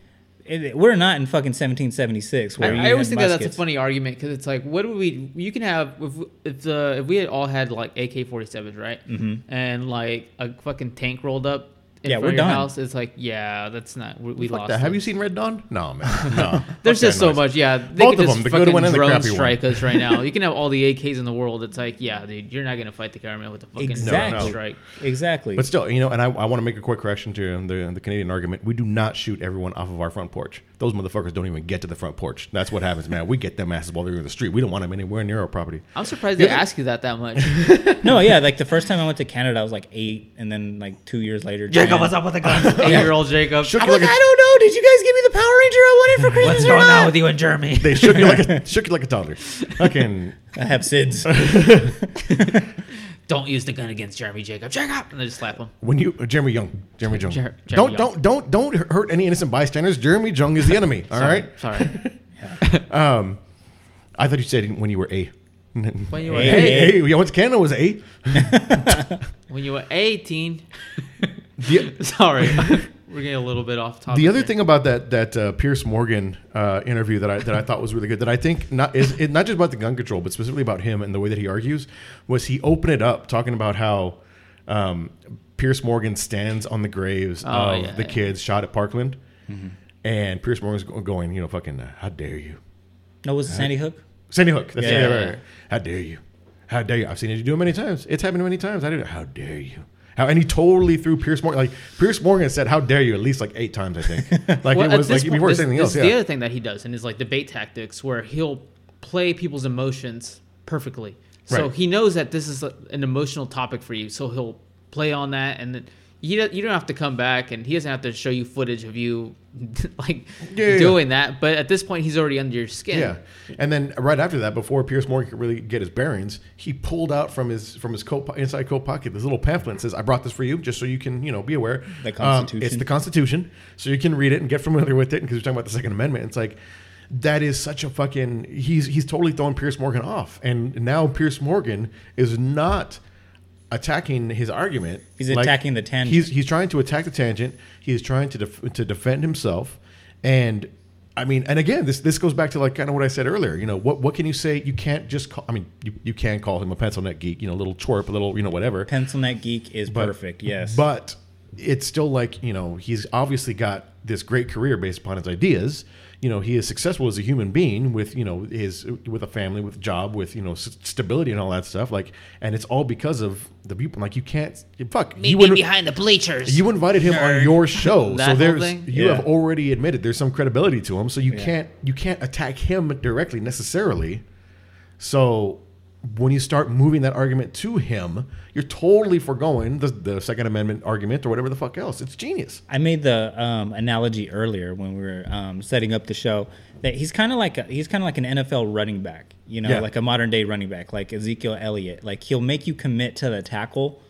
It- we're not in fucking 1776. Where I, I always think that that's a funny argument because it's like, what do we? You can have if if the if we had all had like AK forty sevens, right? Mm-hmm. And like a fucking tank rolled up in Yeah, front we're of your done. house, it's like, yeah, that's not we, we lost. that. Have you seen Red Dawn? No, man. No. There's just so noise. much, yeah. They Both could of just them, the good one and the crappy one. us right now. You can have all the AKs in the world. It's like, yeah, dude, you're not gonna fight the government with a fucking Exactly. drone strike. exactly. But still, you know, and I, I want to make a quick correction to the, the Canadian argument. We do not shoot everyone off of our front porch. Those motherfuckers don't even get to the front porch. That's what happens, man. We get them asses while they're in the street. We don't want them anywhere near our property. I'm surprised they ask you that that much. no, yeah, like the first time I went to Canada, I was like eight, and then like two years later, Jacob, what's up with the gun? Eight year old Jacob. Shook I, you was like like, a, I don't know. Did you guys give me the Power Ranger I wanted for Christmas? What's or going not? on with you and Jeremy? they shook you like a shook you like a toddler. Fucking I have SIDS. Don't use the gun against Jeremy Jacob. Jacob, and they just slap him. when you Jeremy Young, Jeremy Young. Jer- Jeremy don't Young. don't don't don't hurt any innocent bystanders. Jeremy Jung is the enemy. All right. Sorry. Um, I thought you said when you were a. When you were Hey, Hey, hey, hey, yeah, what's Canada was a. when you were 18. The, Sorry, we're getting a little bit off topic. the other there. thing about that that uh, Piers Morgan uh, interview that I that I thought was really good that I think not is it, not just about the gun control but specifically about him and the way that he argues was he opened it up talking about how um, Piers Morgan stands on the graves Oh, of yeah, the yeah. kids shot at Parkland, and Piers Morgan's go- going, you know, fucking, uh, how dare you, no, was it Sandy Hook? Sandy Hook. That's Yeah. yeah. right, right. How dare you? How dare you? I've seen you do it many times. It's happened many times. I did it. How dare you? How, and he totally threw Piers Morgan. Like Piers Morgan said, "How dare you?" At least like eight times, I think. Like Well, it was like point- before this- saying anything else. is the other thing that he does in his like debate tactics, where he'll play people's emotions perfectly. So Right. he knows that this is a, an emotional topic for you, so he'll play on that, and then you don't, you don't have to come back, and he doesn't have to show you footage of you like Yeah, yeah, doing that. But at this point, he's already under your skin. Yeah, and then right after that, before Piers Morgan could really get his bearings, he pulled out from his from his coat, inside coat pocket this little pamphlet and says, "I brought this for you, just so you can you know be aware." The Um, Constitution. it's the Constitution, so you can read it and get familiar with it because you're talking about the Second Amendment. It's like that is such a fucking he's he's totally throwing Piers Morgan off, and now Piers Morgan is not attacking his argument. He's attacking the tangent. He's he's trying to attack the tangent. He's trying to def- to defend himself, and I mean, and again, this this goes back to like kind of what I said earlier. You know, what what can you say? You can't just call. I mean, you, you can call him a pencil neck geek. You know, a little twerp, a little you know whatever. Pencil neck geek is But- perfect. Yes. But it's still like you know he's obviously got this great career based upon his ideas. You know, he is successful as a human being with you know his with a family, with a job, with you know s- stability and all that stuff. Like, and it's all because of the people. Like, you can't fuck. Me you being wouldn't- behind the bleachers. you invited him on your show, so there's you Yeah. have already admitted there's some credibility to him. So you can't you can't attack him directly necessarily. So when you start moving that argument to him, you're totally foregoing the, the Second Amendment argument or whatever the fuck else. It's genius. I made the um, analogy earlier when we were um, setting up the show that he's kind of like a, he's kind of like an NFL running back, you know, Yeah. like a modern day running back, like Ezekiel Elliott. Like he'll make you commit to the tackle,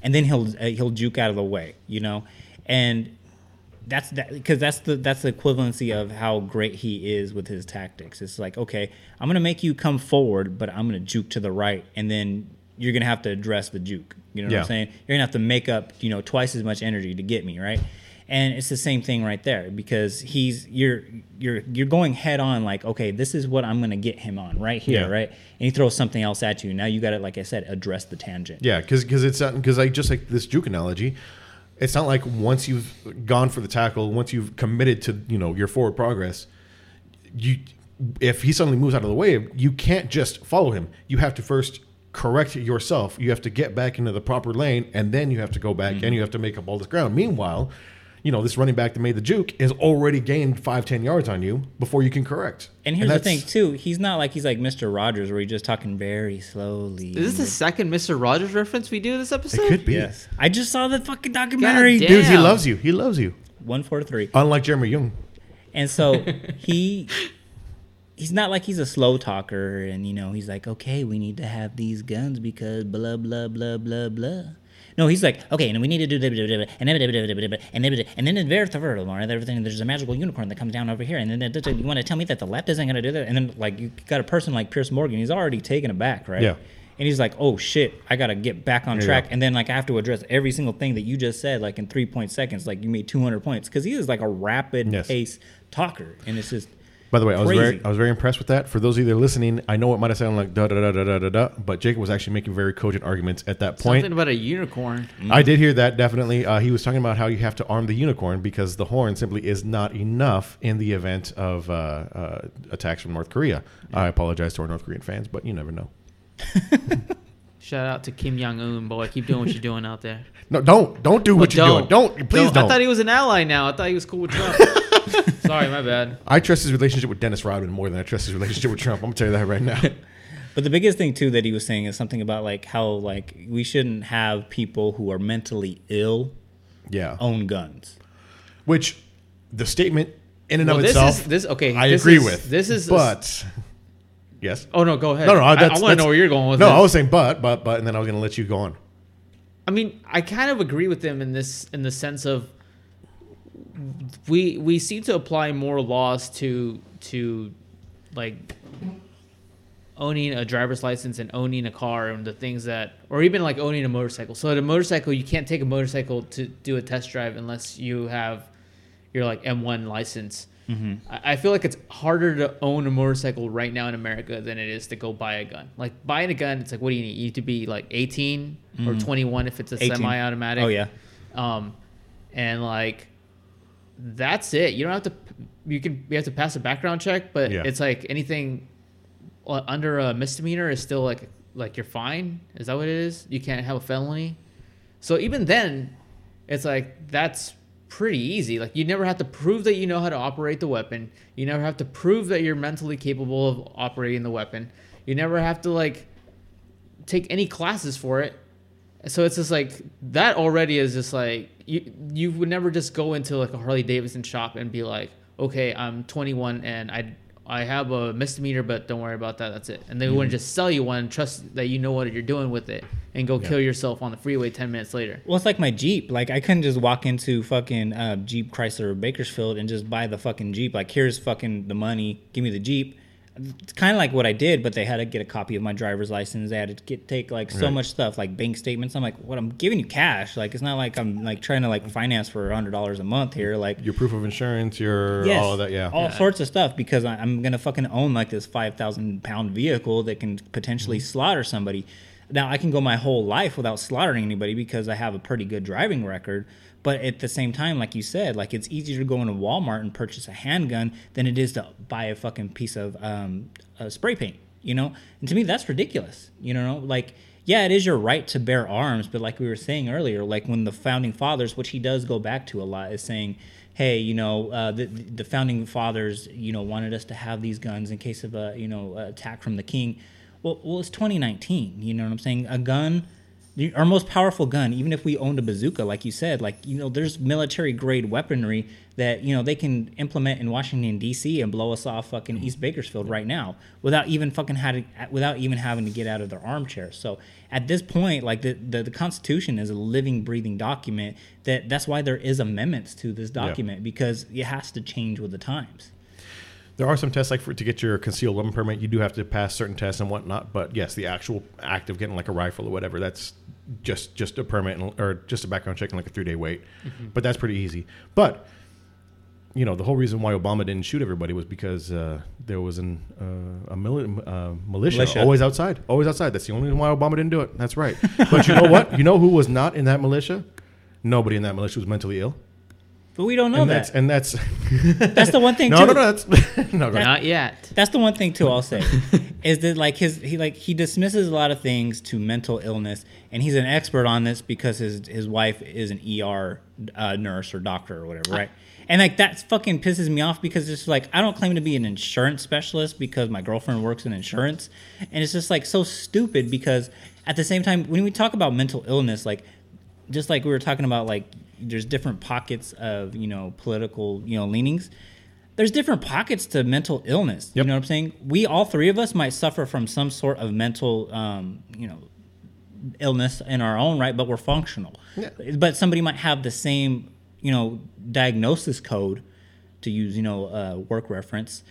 and then he'll uh, he'll juke out of the way, you know, and that's that because that's the that's the equivalency of how great he is with his tactics. It's like okay, I'm gonna make you come forward, but I'm gonna juke to the right, and then you're gonna have to address the juke. You know what Yeah. I'm saying? You're gonna have to make up you know twice as much energy to get me right. And it's the same thing right there because he's you're you're you're going head on like okay this is what I'm gonna get him on right here Yeah. right and he throws something else at you now you got to like I said address the tangent Yeah, because it's because I just like this juke analogy. It's not like once you've gone for the tackle, once you've committed to you know your forward progress, you if he suddenly moves out of the way, you can't just follow him. You have to first correct yourself. You have to get back into the proper lane, and then you have to go back Mm-hmm. and you have to make up all this ground. Meanwhile, you know this running back that made the juke has already gained five ten yards on you before you can correct. And here's the thing too, he's not like he's like Mr. Rogers where he's just talking very slowly. Is this the second Mr. Rogers reference we do this episode? It could be. Yes. I just saw the fucking documentary. damn. Dude, he loves you. He loves you. One four three. Unlike Jeremy Young. And so he he's not like he's a slow talker and you know, he's like, Okay, we need to have these guns because blah blah blah blah blah. No, he's like, okay, and we need to do and and then and then in and everything. There's a magical unicorn that comes down over here, and then you want to tell me that the left isn't going to do that, and then like you got a person like Piers Morgan, he's already taken aback, right? Yeah. And he's like, "Oh shit, I gotta get back on track." And then like I have to address every single thing that you just said, like in three point seconds. Like you made two hundred points because he is like a rapid Yes. pace talker, and it's just By the way, I was very I was very impressed with that. For those of you that are listening, I know it might have sounded like da da da da da da da, but Jacob was actually making very cogent arguments at that point. Something about a unicorn. I did hear that definitely. Uh, he was talking about how you have to arm the unicorn because the horn simply is not enough in the event of uh, uh, attacks from North Korea. I apologize to our North Korean fans, but you never know. Shout out to Kim Jong Un, boy. Keep doing what you're doing out there. No, don't don't do what But you're doing. Don't please don't. I thought he was an ally now. I thought he was cool with Trump. Sorry, my bad. I trust his relationship with Dennis Rodman more than I trust his relationship with Trump. I'm gonna tell you that right now. But the biggest thing too that he was saying is something about like how like we shouldn't have people who are mentally ill yeah. own guns. Which the statement in and Well, of this itself, is this okay. I this agree is- with. This is but yes. oh no, go ahead. No, no, I, I want to know where you're going with No, this. I was saying but, but, but, and then I was going to let you go on. I mean, I kind of agree with them in this in the sense of we we seem to apply more laws to to like owning a driver's license and owning a car and the things that or even like owning a motorcycle. So at a motorcycle, you can't take a motorcycle to do a test drive unless you have your like M1 license. I I feel like it's harder to own a motorcycle right now in America than it is to go buy a gun. Like buying a gun, it's like what do you need? You need to be like 18 or 21 if it's a 18. semi-automatic. Oh yeah. Um, and like that's it. You don't have to. You can. You have to pass a background check, but Yeah. it's like anything uh, under a misdemeanor is still like like you're fine. Is that what it is? You can't have a felony. So even then, it's like that's pretty easy. Like you never have to prove that you know how to operate the weapon. You never have to prove that you're mentally capable of operating the weapon. You never have to like take any classes for it. So it's just like that already is just like you you would never just go into like a Harley Davidson shop and be like, okay, I'm 21 and I I have a misdemeanor, but don't worry about that. That's it. And they wouldn't just sell you one trust that you know what you're doing with it and go kill yourself on the freeway 10 minutes later. Well, it's like my Jeep. Like I couldn't just walk into fucking uh, Jeep Chrysler Bakersfield and just buy the fucking Jeep. Like here's fucking the money. Give me the Jeep. It's kind of like what I did, but they had to get a copy of my driver's license. They had to get take like so Right. much stuff, like bank statements. I'm like, what? I'm giving you cash. Like it's not like I'm like trying to like finance for a hundred dollars a month here. Like Your proof of insurance, your Yes, all of that, yeah. all sorts of stuff because I, I'm gonna fucking own like this five thousand pound vehicle that can potentially Mm-hmm. slaughter somebody. Now I can go my whole life without slaughtering anybody because I have a pretty good driving record. But at the same time, like you said, like it's easier to go into Walmart and purchase a handgun than it is to buy a fucking piece of um, uh, spray paint. You know, and to me that's ridiculous. You know, like yeah, it is your right to bear arms, but like we were saying earlier, like when the founding fathers, which he does go back to a lot, is saying, hey, you know, uh, the the founding fathers, you know, wanted us to have these guns in case of a you know attack from the king. Well, well, it's 2019. You know what I'm saying? A gun our most powerful gun, even if we owned a bazooka, like you said, like you know, there's military grade weaponry that you know they can implement in Washington D.C. and blow us off fucking East mm-hmm. Bakersfield right now without even fucking having without even having to get out of their armchair. So at this point, like the, the the Constitution is a living, breathing document. That that's why there is amendments to this document because it has to change with the times. There are some tests like for to get your concealed weapon permit, you do have to pass certain tests and whatnot. But yes, the actual act of getting like a rifle or whatever, that's just just a permit and, or just a background check and like a three day wait. But that's pretty easy. But you know, the whole reason why Obama didn't shoot everybody was because uh, there was an uh, a mili- uh, militia, Militia. always outside, always outside. That's the only reason why Obama didn't do it. That's right. But you know what? You know who was not in that militia? Nobody in that militia was mentally ill. But we don't know and that. that's and that's That's the one thing. no, too. no, no, that's no. go. Not yet. That's the one thing too. I'll say is that like his he like he dismisses a lot of things to mental illness, and he's an expert on this because his his wife is an ER uh, nurse or doctor or whatever, right? And like that fucking pisses me off because it's like I don't claim to be an insurance specialist because my girlfriend works in insurance, and it's just like so stupid because at the same time when we talk about mental illness, like just like we were talking about like there's different pockets of you know political you know leanings. There's different pockets to mental illness Yep. you know what i'm saying? We all three of us might suffer from some sort of mental um, you know illness in our own right but we're functional. But somebody might have the same you know diagnosis code to use you know uh, work reference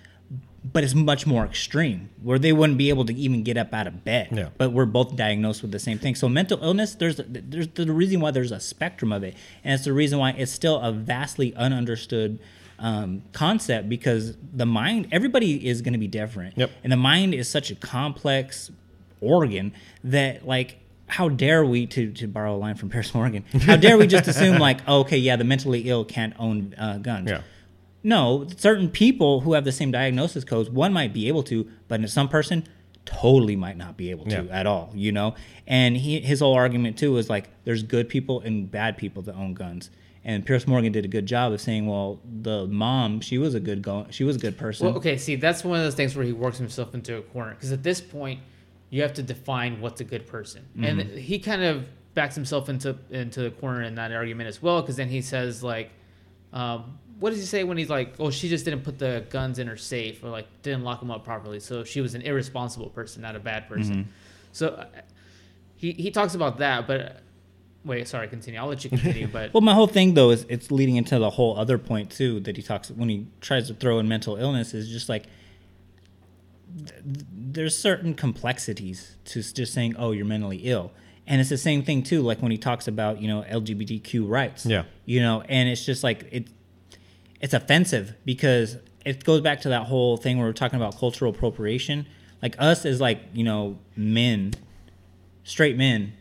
but it's much more extreme where they wouldn't be able to even get up out of bed Yeah. but we're both diagnosed with the same thing so mental illness there's there's the reason why there's a spectrum of it and it's the reason why it's still a vastly ununderstood um, concept because the mind everybody is going to be different Yep. and the mind is such a complex organ that like how dare we to, to borrow a line from Piers Morgan how dare we just assume like oh, okay yeah the mentally ill can't own uh, guns Yeah. No, certain people who have the same diagnosis codes, one might be able to, but in some person totally might not be able to Yeah. at all, you know? And he, his whole argument too is like there's good people and bad people that own guns. And Piers Morgan did a good job of saying, well, the mom, she was a good go- she was a good person. Well, okay, see, that's one of those things where he works himself into a corner because at this point, you have to define what's a good person, and he kind of backs himself into into the corner in that argument as well because then he says like, um, what does he say when he's like, oh, she just didn't put the guns in her safe or like didn't lock them up properly, so she was an irresponsible person, not a bad person. So uh, he he talks about that, but. uh, Wait, sorry, continue. I'll let you continue, but Well, my whole thing though is it's leading into the whole other point too that he talks when he tries to throw in mental illness is just like th- there's certain complexities to just saying oh you're mentally ill and it's the same thing too like when he talks about you know LGBTQ rights Yeah. you know and it's just like it it's offensive because it goes back to that whole thing where we're talking about cultural appropriation. Like us as like you know men straight men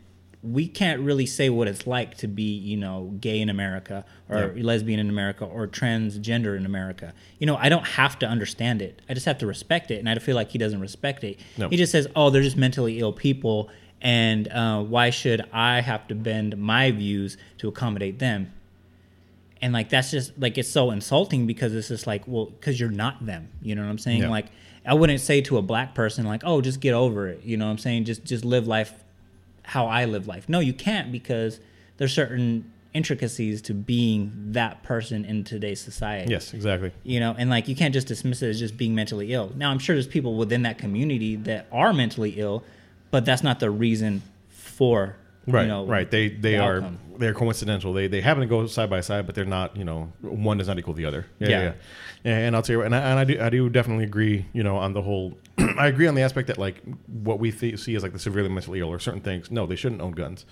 we can't really say what it's like to be you know gay in america or Yeah. lesbian in america or transgender in america. You know i don't have to understand it. I just have to respect it and i feel like he doesn't respect it. No. he just says oh they're just mentally ill people and uh, why should i have to bend my views to accommodate them and like that's just like it's so insulting because it's just like well because you're not them you know what i'm saying? Yeah. like i wouldn't say to a black person like oh just get over it you know what i'm saying? Just just live life how i live life. No you can't because there's certain intricacies to being that person in today's society. Yes, exactly. you know and like you can't just dismiss it as just being mentally ill. Now i'm sure there's people within that community that are mentally ill but that's not the reason for Right, you know right. They they the are they're coincidental. They they happen to go side by side, but they're not. You know, one does not equal the other. Yeah, Yeah. yeah. yeah. And I'll tell you, and I, and I do I do definitely agree. You know, on the whole, I agree on the aspect that like what we th- see as like the severely mentally ill or certain things. No, they shouldn't own guns.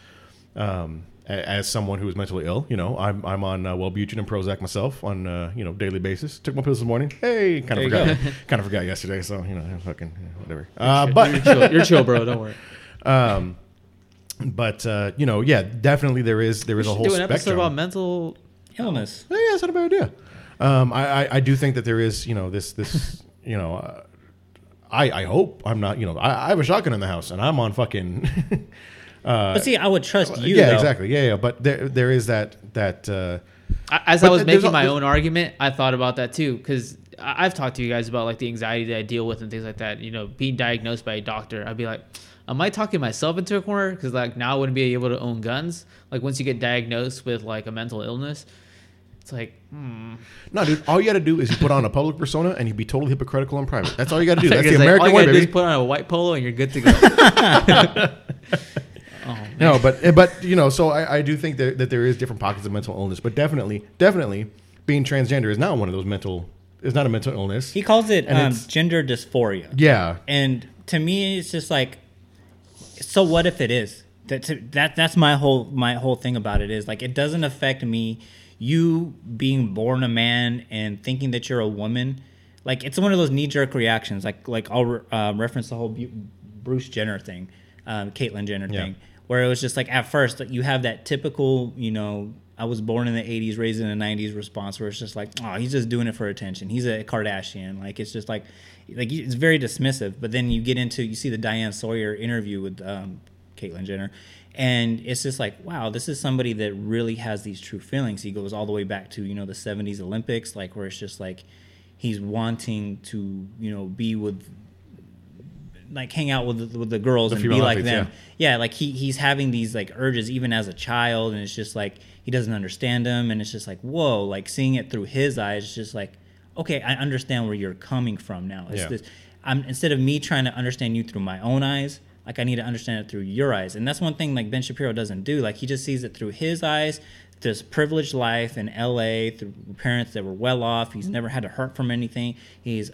Um, as someone who is mentally ill, you know, I'm I'm on uh, Wellbutrin and Prozac myself on uh, you know daily basis. Took my pills this morning. Hey, kind of There forgot. kind of forgot yesterday, so you know, fucking whatever. Uh, but you're chill, you're chill, bro. Don't worry. um, but uh, you know, yeah, definitely there is there is a whole do an episode about mental. Illness. Yeah, that's not a bad idea. Um, I, I, I do think that there is, you know, this, this, you know, uh, I, I hope I'm not, you know, I, I have a shotgun in the house and I'm on fucking. but see, I would trust you. yeah, though. exactly. Yeah, yeah. But there, there is that, that. Uh, As I was making my own argument, I thought about that too because I've talked to you guys about like the anxiety that I deal with and things like that. You know, being diagnosed by a doctor, I'd be like, am I talking myself into a corner? Because like now I wouldn't be able to own guns. Like once you get diagnosed with like a mental illness, it's like, hmm. no, dude. All you got to do is you put on a public persona and you'd be totally hypocritical in private. That's all you got to do. That's the Because, like, American all you way, gotta do is put on a white polo and you're good to go. No, but but you know, so I, I do think that, that there is different pockets of mental illness, but definitely, definitely, being transgender is not one of those mental. Is not a mental illness. He calls it And um, it's- gender dysphoria. yeah, And to me, it's just like, so what if it is? That, that that's my whole my whole thing about it is like it doesn't affect me. You being born a man and thinking that you're a woman, like it's one of those knee jerk reactions. Like like I'll re- um, reference the whole Bruce Jenner thing, um, Caitlyn Jenner Yeah. thing, where it was just like at first like, you have that typical you know I was born in the 80s, raised in the 90s response where it's just like, oh, he's just doing it for attention. He's a Kardashian. Like, it's just like, like it's very dismissive. But then you get into, you see the Diane Sawyer interview with um, Caitlyn Jenner, and it's just like, wow, this is somebody that really has these true feelings. He goes all the way back to, you know, the 70s Olympics, like, where it's just like, he's wanting to, you know, be with like hang out with the, with the girls The and be like athletes, them. Yeah. like he he's having these like urges even as a child, and it's just like he doesn't understand them, and it's just like whoa, like seeing it through his eyes, it's just like okay, I understand where you're coming from now. It's Yeah. this, I'm instead of me trying to understand you through my own eyes. Like I need to understand it through your eyes, and that's one thing like Ben Shapiro doesn't do. Like he just sees it through his eyes, this privileged life in L.A. through parents that were well off. He's mm-hmm. never had to hurt from anything. He's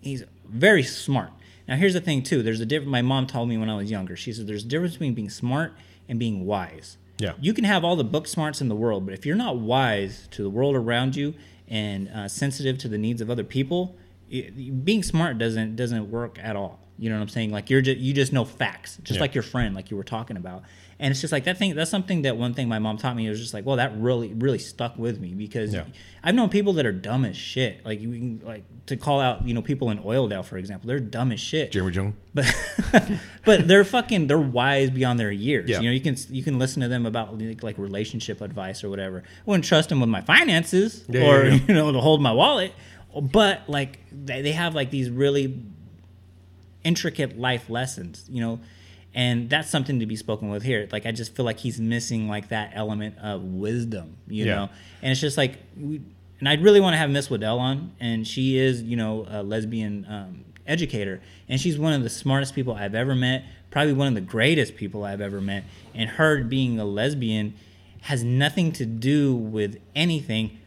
he's very smart. Now here's the thing too. There's a difference. My mom told me when I was younger. She said there's a difference between being smart and being wise. Yeah. You can have all the book smarts in the world, but if you're not wise to the world around you and uh, sensitive to the needs of other people, it, being smart doesn't doesn't work at all. You know what I'm saying? Like you're just you just know facts, just Yeah. like your friend, like you were talking about. And it's just like that thing. That's something that one thing my mom taught me it was just like, well, that really really stuck with me because Yeah. I've known people that are dumb as shit. Like you can like to call out, you know, people in Oildale, for example, they're dumb as shit. Jeremy Jung. But but they're fucking they're wise beyond their years. Yeah. You know, you can you can listen to them about like, like relationship advice or whatever. I wouldn't trust them with my finances Yeah, or you know to hold my wallet. But like they, they have like these really intricate life lessons, you know. And that's something to be spoken with here. Like I just feel like he's missing like that element of wisdom, you Yeah. know. And it's just like, we, and I'd really want to have Miss Waddell on, and she is, you know, a lesbian um, educator, and she's one of the smartest people I've ever met, probably one of the greatest people I've ever met. And her being a lesbian has nothing to do with anything.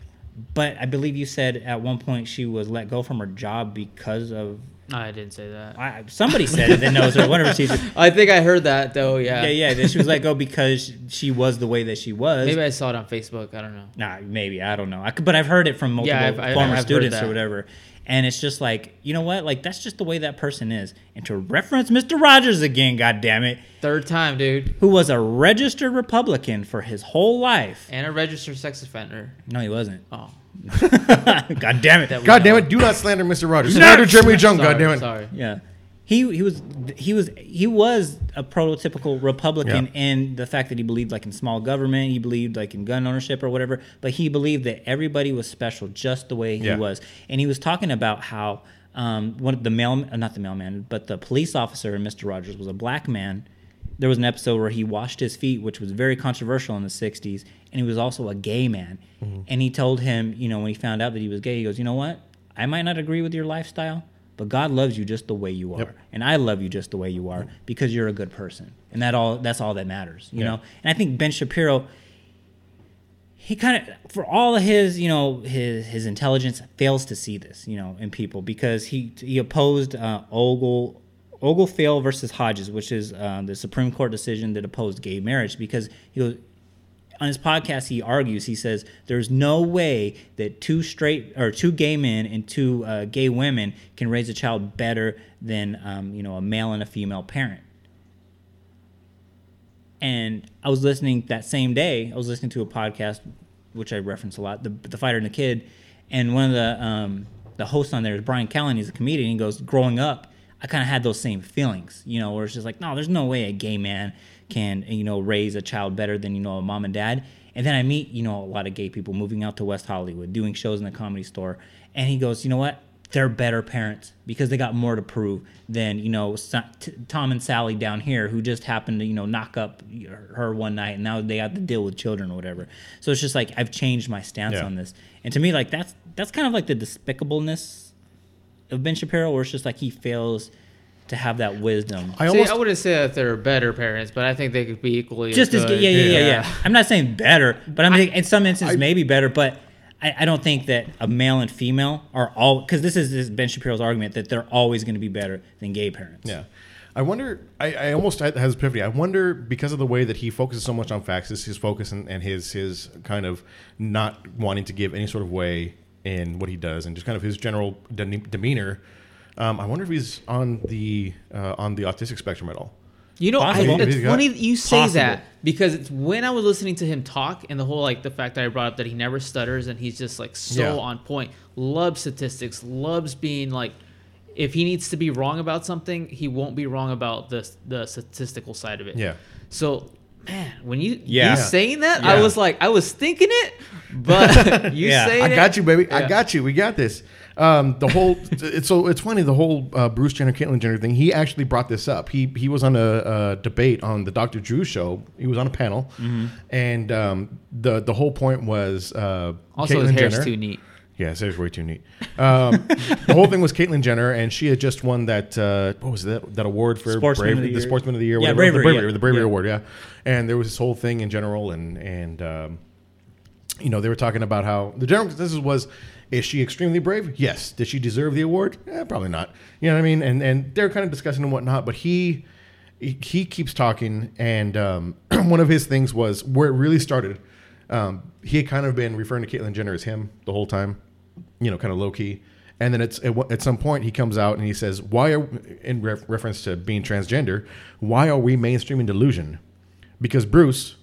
But I believe you said at one point she was let go from her job because of I didn't say that. I, somebody said it that knows her. One of her teachers. I think I heard that though. Yeah. Yeah, yeah. That she was let go oh, because she was the way that she was. Maybe I saw it on Facebook. I don't know. Nah, maybe I don't know. I could, but I've heard it from multiple Yeah, I've- I- former I've students or whatever. And it's just like, you know what? Like that's just the way that person is. And to reference Mr. Rogers again, God damn it, Third time, dude. who was a registered Republican for his whole life. And a registered sex offender. No, he wasn't. Oh. God damn it. That we God damn know. it! Do not slander Mr. Rogers. Slander Jeremy Jung. Sorry, God damn it. Sorry. Yeah. He he was he was he was a prototypical Republican Yeah. in the fact that he believed like in small government, he believed like in gun ownership or whatever, but he believed that everybody was special just the way he Yeah. was. And he was talking about how um one of the mail not the mailman, but the police officer in Mr. Rogers was a black man. There was an episode where he washed his feet, which was very controversial in the 60s, and he was also a gay man. And he told him, you know, when he found out that he was gay, he goes, "You know what? I might not agree with your lifestyle, but God loves you just the way you are, Yep. and I love you just the way you are because you're a good person, and that all that's all that matters, you Yeah. know. And I think Ben Shapiro, he kind of, for all of his, you know, his his intelligence, fails to see this, you know, in people because he he opposed uh, Ogle. Obergefell versus Hodges, which is uh, the Supreme Court decision that opposed gay marriage, because he goes, on his podcast he argues he says there's no way that two straight or two gay men and two uh, gay women can raise a child better than um, you know a male and a female parent and I was listening that same day. I was listening to a podcast, which I reference a lot, the the fighter and the kid, and one of the um, the hosts on there is Bryan Callen. He's a comedian. He goes, growing up, I kind of had those same feelings, you know, where it's just like, no, there's no way a gay man can, you know, raise a child better than you know a mom and dad. And then I meet, you know, a lot of gay people moving out to West Hollywood, doing shows in the comedy store, and he goes, you know what? They're better parents because they got more to prove than you know Tom and Sally down here who just happened to you know knock up her one night and now they have to deal with children or whatever. So it's just like I've changed my stance Yeah. on this, and to me like that's that's kind of like the despicableness of Ben Shapiro, where it's just like he fails to have that wisdom. I See, almost I wouldn't say that they're better parents, but I think they could be equally just as good. good. Yeah, yeah, yeah, yeah, I'm not saying better, but I'm in some instances I- maybe better. But I, I don't think that a male and female are all because this is this Ben Shapiro's argument that they're always going to be better than gay parents. Yeah. I wonder. I, I almost had has epiphany. I wonder because of the way that he focuses so much on facts, is his focus and, and his his kind of not wanting to give any sort of way in what he does, and just kind of his general de- demeanor. Um, I wonder if he's on the uh, on the autistic spectrum at all. You know, I, it's funny that you say Possible. that because it's when I was listening to him talk and the whole like the fact that I brought up that he never stutters and he's just like so Yeah. on point. Loves statistics. Loves being like, if he needs to be wrong about something, he won't be wrong about the the statistical side of it. Yeah. So. Man, when you Yeah. you saying that, I was like, I was thinking it, but you Yeah. saying I it, got you, baby. I got you. We got this. Um, the whole it's so it's funny the whole uh, Bruce Jenner Caitlyn Jenner thing. He actually brought this up. He he was on a, a debate on the Dr. Drew show. He was on a panel, and um, the the whole point was uh, Also, Caitlyn his hair's Jenner. too neat. Yeah, his hair's way too neat. Um, the whole thing was Caitlyn Jenner, and she had just won that uh, what was that that award for Sportsman of the the Sportsman of the Year, Yeah, whatever, Bravery, the Bravery, yeah. the Bravery Yeah. Award, yeah. And there was this whole thing in general, and and um, you know they were talking about how the general consensus was. Is she extremely brave? Yes. Did she deserve the award? Eh, probably not. You know what I mean? And and they're kind of discussing and whatnot. But he he, keeps talking, and um, one of his things was where it really started. Um, he had kind of been referring to Caitlyn Jenner as him the whole time, you know, kind of low key. And then it's at, at some point he comes out and he says, "Why are in ref- reference to being transgender? Why are we mainstreaming delusion? Because Bruce,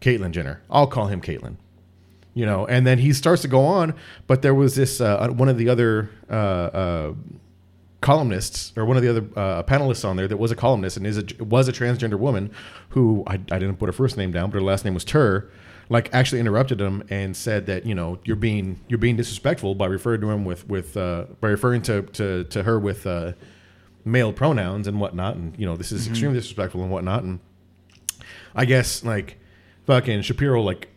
Caitlyn Jenner, I'll call him Caitlyn." You know, and then he starts to go on, but there was this uh, one of the other uh, uh, columnists or one of the other uh, panelists on there that was a columnist and is a, was a transgender woman who I, I didn't put her first name down, but her last name was Tur. Like actually interrupted him and said that you know you're being you're being disrespectful by referring to him with with uh, by referring to to, to her with uh, male pronouns and whatnot, and you know this is extremely disrespectful and whatnot. And I guess like fucking Shapiro like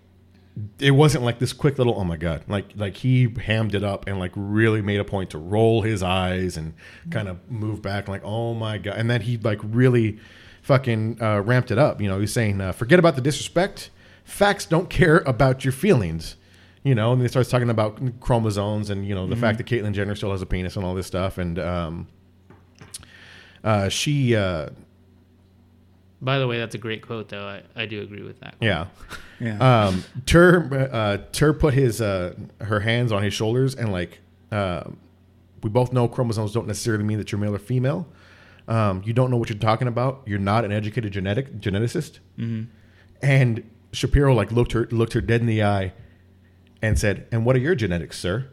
it wasn't like this quick little oh my god like like he hammed it up and like really made a point to roll his eyes and kind of move back like oh my god. And then he like really fucking uh, ramped it up. You know he's saying uh, forget about the disrespect. Facts don't care about your feelings. You know and he starts talking about chromosomes and you know the fact that Caitlyn Jenner still has a penis and all this stuff. And um uh she uh By the way, that's a great quote, though. I, I do agree with that. yeah Yeah. um, Tur uh, Tur put his uh, her hands on his shoulders and like uh, we both know chromosomes don't necessarily mean that you're male or female. Um, you don't know what you're talking about. You're not an educated genetic geneticist. And Shapiro like looked her looked her dead in the eye and said, "And what are your genetics, sir?"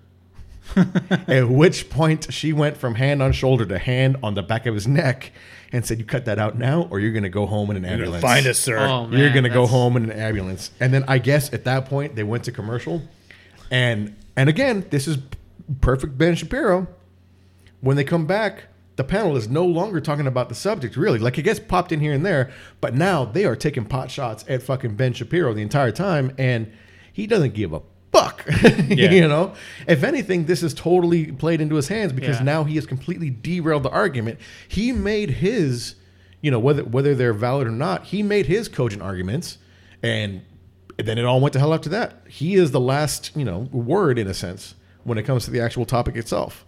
At which point she went from hand on shoulder to hand on the back of his neck and said, "You cut that out now, or you're going to go home in an ambulance." Find us, sir. Oh, man, You're gonna go home in an ambulance, and then I guess at that point they went to commercial, and and again this is perfect Ben Shapiro. When they come back, the panel is no longer talking about the subject really. Like it gets popped in here and there, but now they are taking pot shots at fucking Ben Shapiro the entire time, and he doesn't give a fuck. Yeah. you know, if anything, this is totally played into his hands because Yeah. now he has completely derailed the argument. He made his, you know, whether whether they're valid or not, he made his cogent arguments, and then it all went to hell after that. He is the last, you know, word in a sense when it comes to the actual topic itself.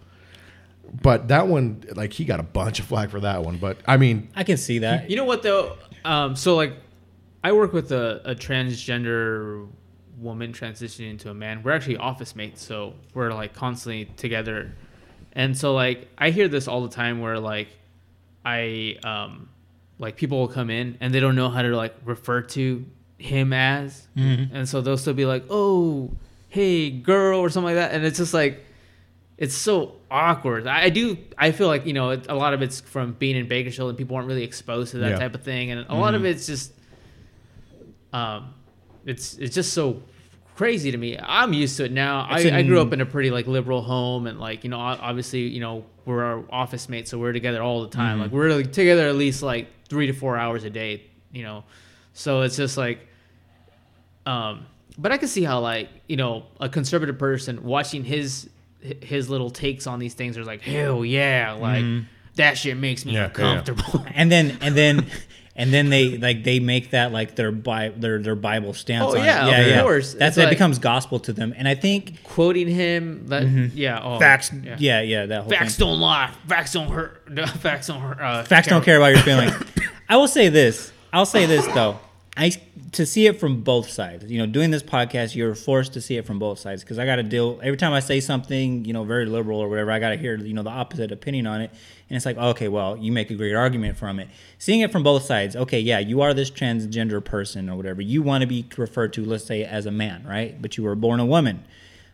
But that one, like, he got a bunch of flack for that one. But I mean, I can see that. You know what though? Um, so like, I work with a, a transgender woman transitioning into a man. We're actually office mates, so we're like constantly together. And so like, I hear this all the time where like, I um, like people will come in and they don't know how to like refer to him as, Mm-hmm. and so they'll still be like, "Oh, hey, girl," or something like that, and it's just like it's so awkward. I, I do. I feel like you know it, a lot of it's from being in Bakersfield and people aren't really exposed to that Yeah. type of thing, and a lot of it's just, um, it's it's just so crazy to me. I'm used to it now. I, I grew up in a pretty like liberal home, and like you know, obviously you know we're our office mates, so we're together all the time. Like we're like, together at least like three to four hours a day. You know, so it's just like um, but I can see how like you know a conservative person watching his his little takes on these things are like hell yeah, like that shit makes me Yeah, yeah, yeah. uncomfortable. and then and then and then they like they make that like their bi- their their Bible stance. Oh, on yeah, it. of course. That's It's it like- becomes gospel to them, and I think Quoting him, that yeah, oh, facts. yeah. Yeah, yeah, that whole Facts thing. don't lie. Facts don't hurt. Facts don't hurt. Uh, Facts don't care about your feelings. I will say this. I'll say this though. I to see it from both sides. You know, doing this podcast, you're forced to see it from both sides because I got to deal every time I say something, you know, very liberal or whatever. I got to hear you know the opposite opinion on it, and it's like, oh, okay, well, you make a great argument from it. Seeing it from both sides, okay, yeah, you are this transgender person or whatever. You want to be referred to, let's say, as a man, right? But you were born a woman.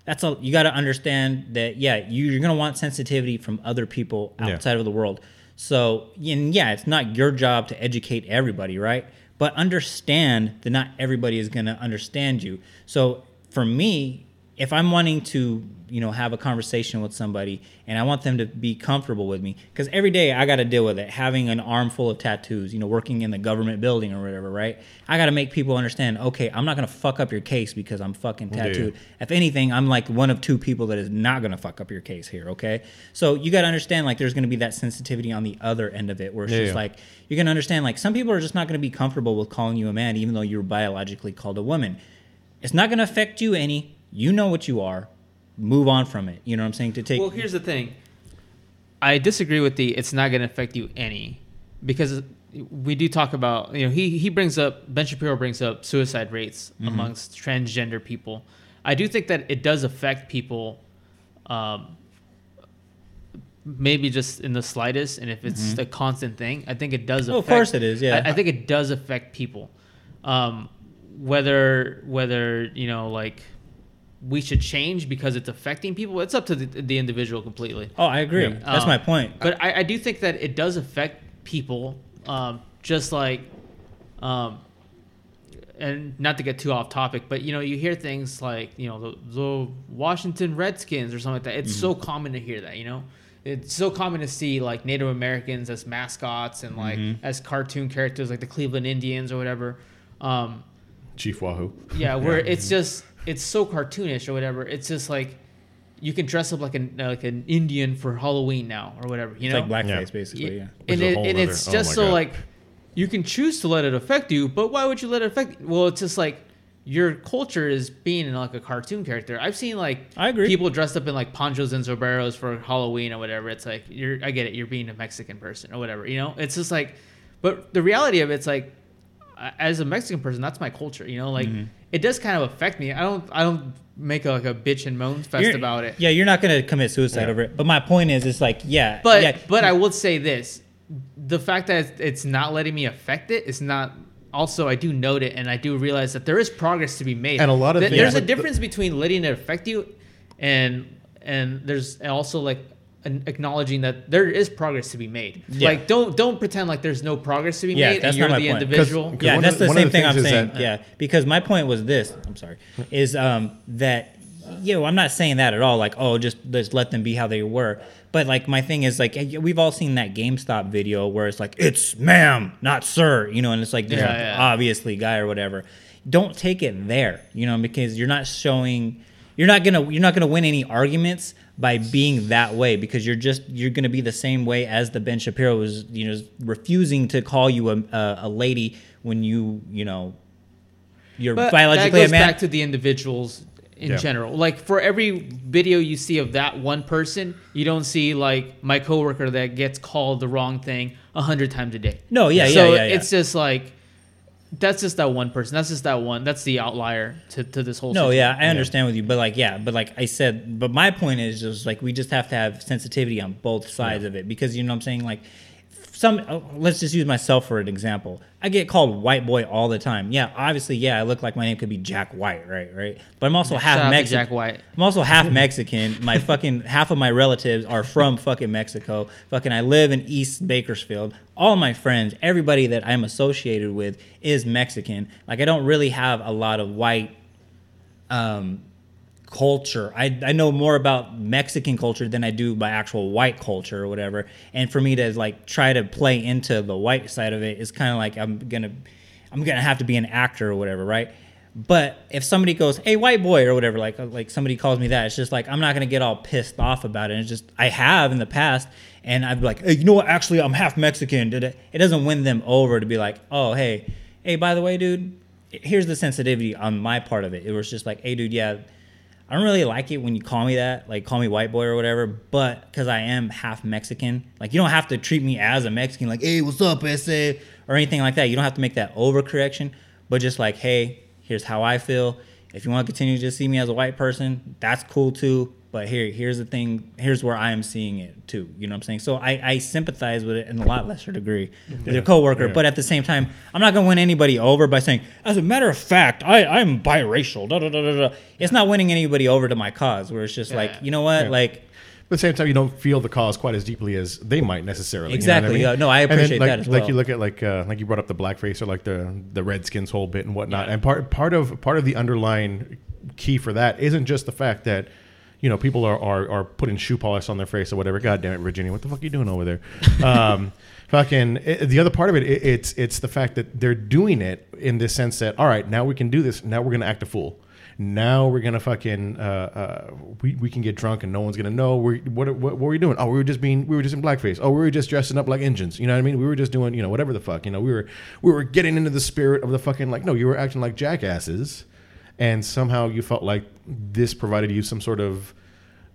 That's all. You got to understand that, yeah, you, you're gonna want sensitivity from other people Yeah. outside of the world. So, and yeah, it's not your job to educate everybody, right? But understand that not everybody is going to understand you. So, for me, if I'm wanting to, you know, have a conversation with somebody and I want them to be comfortable with me, because every day I got to deal with it, having an armful of tattoos, you know, working in the government building or whatever, right? I got to make people understand, okay, I'm not going to fuck up your case because I'm fucking tattooed. If anything, I'm like one of two people that is not going to fuck up your case here, okay? So you got to understand, like, there's going to be that sensitivity on the other end of it where it's Yeah, just yeah. like, you're going to understand, like, some people are just not going to be comfortable with calling you a man, even though you're biologically called a woman. It's not going to affect you any. You know what you are. Move on from it. You know what I'm saying? To take. Well, here's the thing. I disagree with the it's not going to affect you any because we do talk about you know he he brings up Ben Shapiro brings up suicide rates amongst transgender people. I do think that it does affect people, um, maybe just in the slightest, and if it's a constant thing, I think it does. Oh, Affect, of course it is, yeah. I, I think it does affect people, um, whether whether you know like we should change because it's affecting people. It's up to the, the individual completely. oh, I agree. Yeah. That's Um, my point. But I, I do think that it does affect people, um, just like, um, and not to get too off topic, but you know, you hear things like you know the, the Washington Redskins or something like that. It's so common to hear that, you know. It's so common to see like Native Americans as mascots and like as cartoon characters, like the Cleveland Indians or whatever. Um, Chief Wahoo. yeah, where it's just it's so cartoonish or whatever. It's just like you can dress up like an like an Indian for Halloween now or whatever. You It's know, like blackface, Yeah. basically. Yeah. and, it, and other- it's oh just my so God. like you can choose to let it affect you, but why would you let it affect? Well, it's just like your culture is being in like a cartoon character. I've seen like I agree. people dressed up in like ponchos and sombreros for Halloween or whatever. It's like you're I get it, you're being a Mexican person or whatever. You know, it's just like, but the reality of it's like as a Mexican person, that's my culture. You know, Mm-hmm. Like it does kind of affect me. I don't I don't make a, like a bitch and moan fest You're- about it. Yeah, you're not gonna commit suicide Yeah. over it. But my point is, it's like, yeah, But yeah, but I would say this: the fact that it's- it's not letting me affect it is not. Also, I do note it, and I do realize that there is progress to be made. And a lot of Th- things- there's a but the- difference between letting it affect you, and and there's also like an acknowledging that there is progress to be made. Yeah. Like don't don't pretend like there's no progress to be Yeah, made that's and you're not my the point. 'Cause- individual. 'cause yeah, that's of- the same the thing I'm saying. that- yeah, because my point was this. I'm sorry. Is um that know I'm not saying that at all. Like, oh, just just let them be how they were. But like, my thing is like, we've all seen that GameStop video where it's like, it's ma'am, not sir, you know, and it's like this Yeah, yeah. obviously guy or whatever. Don't take it there, you know, because you're not showing. You're not gonna you're not gonna win any arguments by being that way because you're just you're gonna be the same way as the Ben Shapiro was you know refusing to call you a a, a lady when you you know you're But biologically that goes a man. back to the individuals in Yeah. general. Like for every video you see of that one person, you don't see like my coworker that gets called the wrong thing a hundred times a day. No, yeah, so yeah, yeah, yeah. it's just like that's just that one person. That's just that one. That's the outlier to, to this whole. no, situation. yeah, I understand with you, but like, yeah, but like I said, but my point is just like we just have to have sensitivity on both sides of it because you know what I'm saying. Like, some uh, let's just use myself for an example. I get called white boy all the time. Yeah, obviously, yeah, I look like my name could be Jack White, right? Right. But I'm also half Mexican. Jack White. I'm also half Mexican. My fucking half of my relatives are from fucking Mexico. Fucking I live in East Bakersfield. All my friends, everybody that I'm associated with is Mexican. Like I don't really have a lot of white um culture. I, I know more about Mexican culture than I do my actual white culture or whatever. And for me to like try to play into the white side of it is kind of like I'm gonna I'm gonna have to be an actor or whatever, right? But if somebody goes, "Hey, white boy" or whatever, like uh, like somebody calls me that, it's just like I'm not gonna get all pissed off about it. It's just I have in the past, and I'd be like, "Hey, you know what? Actually, I'm half Mexican." It it doesn't win them over to be like, "Oh, hey, hey, by the way, dude, here's the sensitivity on my part of it." It was just like, "Hey, dude, yeah." I don't really like it when you call me that, like call me white boy or whatever, but because I am half Mexican, like you don't have to treat me as a Mexican, like, hey, what's up, SA, or anything like that. You don't have to make that overcorrection, but just like, hey, here's how I feel. If you want to continue to just see me as a white person, that's cool too. But here, here's the thing. Here's where I am seeing it too. You know what I'm saying? So I, I sympathize with it in a lot lesser degree with your coworker. yeah. But at the same time, I'm not gonna win anybody over by saying, as a matter of fact, I, I'm biracial. Da, da, da, da, da. It's not winning anybody over to my cause. Where it's just like, you know what, Yeah. like. But at the same time, you don't feel the cause quite as deeply as they might necessarily. Exactly, You know what yeah, no, I And then, appreciate like, that as Like you look at like uh, like you brought up the blackface or like the the Redskins whole bit and whatnot. And part part of part of the underlying key for that isn't just the fact that you know people are are, are putting shoe polish on their face or whatever. God damn it, Virginia, what the fuck are you doing over there? Um, fucking it, the other part of it, it, it's it's the fact that they're doing it in this sense that all right, now we can do this. Now we're gonna act a fool. Now we're gonna fucking uh, uh, we, we can get drunk and no one's gonna know we what, what what were we doing? Oh, we were just being we were just in blackface. Oh, we were just dressing up like engines. You know what I mean? We were just doing you know whatever the fuck. You know we were we were getting into the spirit of the fucking like no, you were acting like jackasses, and somehow you felt like this provided you some sort of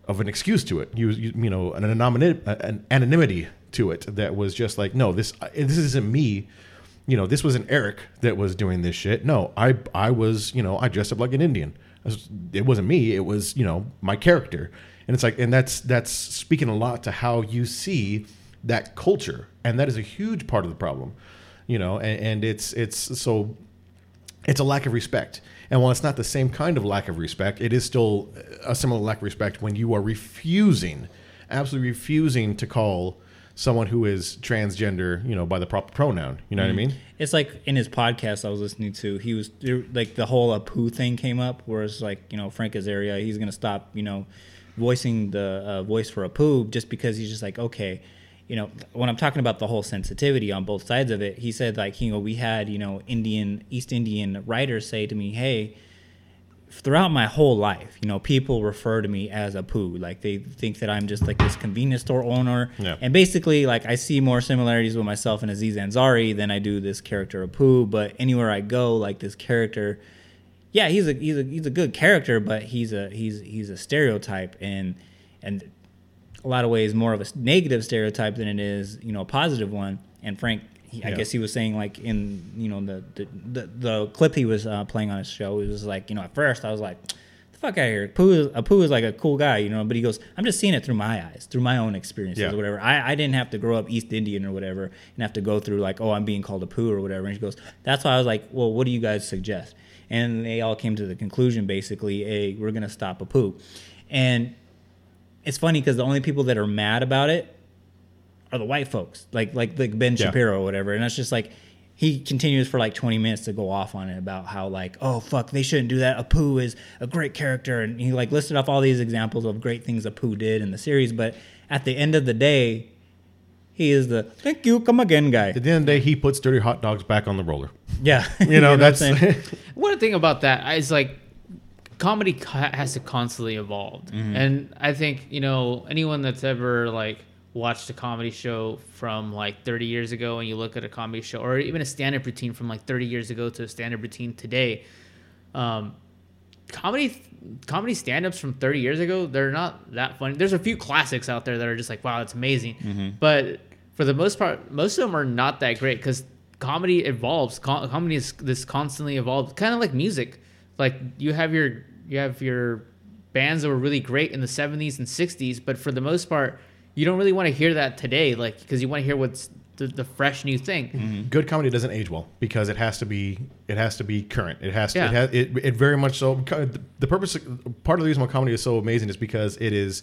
of an excuse to it. You you, you know an anonymity an anonymity to it that was just like no this this isn't me you know, this wasn't Eric that was doing this shit. No, I I was, you know, I dressed up like an Indian. It wasn't me. It was, you know, my character. And it's like, and that's that's speaking a lot to how you see that culture, and that is a huge part of the problem, you know. And, and it's it's so it's a lack of respect. And while it's not the same kind of lack of respect, it is still a similar lack of respect when you are refusing, absolutely refusing to call someone who is transgender, you know, by the proper pronoun. You know what I mean? It's like in his podcast I was listening to, he was like the whole Apu thing came up, where it's like you know Frank Azaria, he's gonna stop you know voicing the uh, voice for Apu just because he's just like okay, you know when I'm talking about the whole sensitivity on both sides of it, he said like you know we had you know Indian East Indian writers say to me, hey, throughout my whole life, you know, people refer to me as Apu. Like they think that I'm just like this convenience store owner. Yeah. And basically, like I see more similarities with myself and Aziz Ansari than I do this character of poo. But anywhere I go, like this character, yeah, he's a he's a he's a good character, but he's a he's he's a stereotype and and a lot of ways more of a negative stereotype than it is, you know, a positive one. And Frank, he, I Yeah. guess he was saying like in you know the the, the, the clip he was uh, playing on his show, it was like you know at first I was like, the fuck out of here. Pooh is, uh, Pooh is like a cool guy, you know, but he goes, I'm just seeing it through my eyes, through my own experiences Yeah. or whatever. I, I didn't have to grow up East Indian or whatever and have to go through like, oh, I'm being called Apu or whatever. And he goes, that's why I was like, well, what do you guys suggest? And they all came to the conclusion basically, hey, we're gonna stop a Pooh, and it's funny because the only people that are mad about it are the white folks, like like like Ben Yeah. Shapiro or whatever. And it's just like he continues for like 20 minutes to go off on it about how like oh fuck they shouldn't do that. Apu is a great character, and he like listed off all these examples of great things Apu did in the series. But at the end of the day, he is the thank you come again guy. At the end of the day, he puts dirty hot dogs back on the roller. Yeah, You know, what I'm that's saying? One thing about that is like comedy has to constantly evolve, Mm-hmm. and I think you know anyone that's ever like watched a comedy show from like 30 years ago, and you look at a comedy show or even a stand-up routine from like 30 years ago to a stand-up routine today, um, comedy comedy stand-ups from 30 years ago they're not that funny. There's a few classics out there that are just like wow that's amazing. But for the most part most of them are not that great because comedy evolves. Com- comedy is this constantly evolved kind of like music. Like you have your you have your bands that were really great in the 70s and 60s but for the most part you don't really want to hear that today like because you want to hear what's the, the fresh new thing. Mm-hmm. good comedy doesn't age well because it has to be it has to be current. It has to Yeah. it, has, it, it very much so. The purpose part of the reason why comedy is so amazing is because it is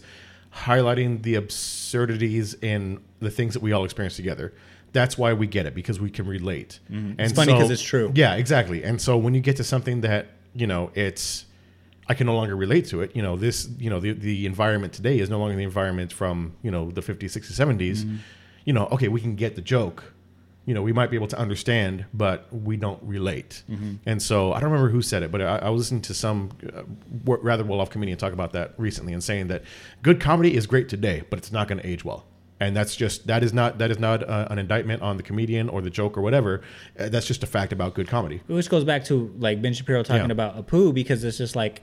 highlighting the absurdities in the things that we all experience together. That's why we get it because we can relate. And Mm-hmm. It's funny 'cause it's true. Yeah, exactly. And so when you get to something that you know it's I can no longer relate to it. You know, this, you know, the, the environment today is no longer the environment from, you know, the 50s, 60s, 70s. Mm-hmm. You know, okay, we can get the joke. You know, we might be able to understand, but we don't relate. Mm-hmm. And so I don't remember who said it, but I, I was listening to some uh, rather well off comedian talk about that recently and saying that good comedy is great today, but it's not going to age well. And that's just that is not that is not uh, an indictment on the comedian or the joke or whatever. Uh, that's just a fact about good comedy. Which goes back to like Ben Shapiro talking Yeah. about Apu because it's just like,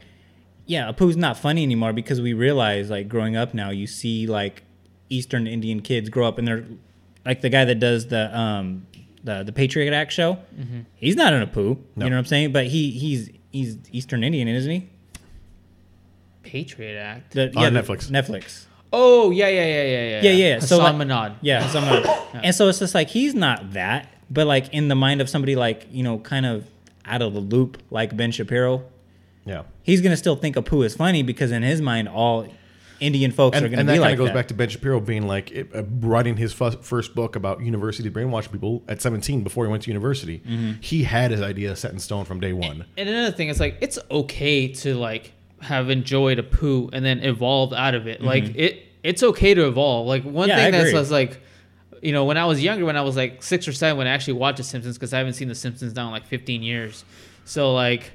yeah, Apu's not funny anymore because we realize like growing up now, you see like Eastern Indian kids grow up and they're like the guy that does the um the the Patriot Act show. He's not an Apu, No. you know what I'm saying? But he he's he's Eastern Indian, isn't he? Patriot Act. The, On Netflix. Netflix. oh yeah, yeah, yeah, yeah, yeah. Yeah, yeah. So Hassan like, Minhaj. Yeah, someone. and so it's just like he's not that, but like in the mind of somebody like you know, kind of out of the loop, like Ben Shapiro, Yeah. he's gonna still think Apu is funny because in his mind, all Indian folks and, are gonna and that be kind like of goes that. back to Ben Shapiro being like it, uh, writing his fu- first book about university brainwashing people at 17 before he went to university. Mm-hmm. He had his idea set in stone from day one. And another thing is like it's okay to like have enjoyed Apu and then evolved out of it. Like it it's okay to evolve. Like one Yeah, I thing that's agree. was like you know, when I was younger, when I was like six or seven, when I actually watched The Simpsons, because I haven't seen The Simpsons now in like 15 years. So like,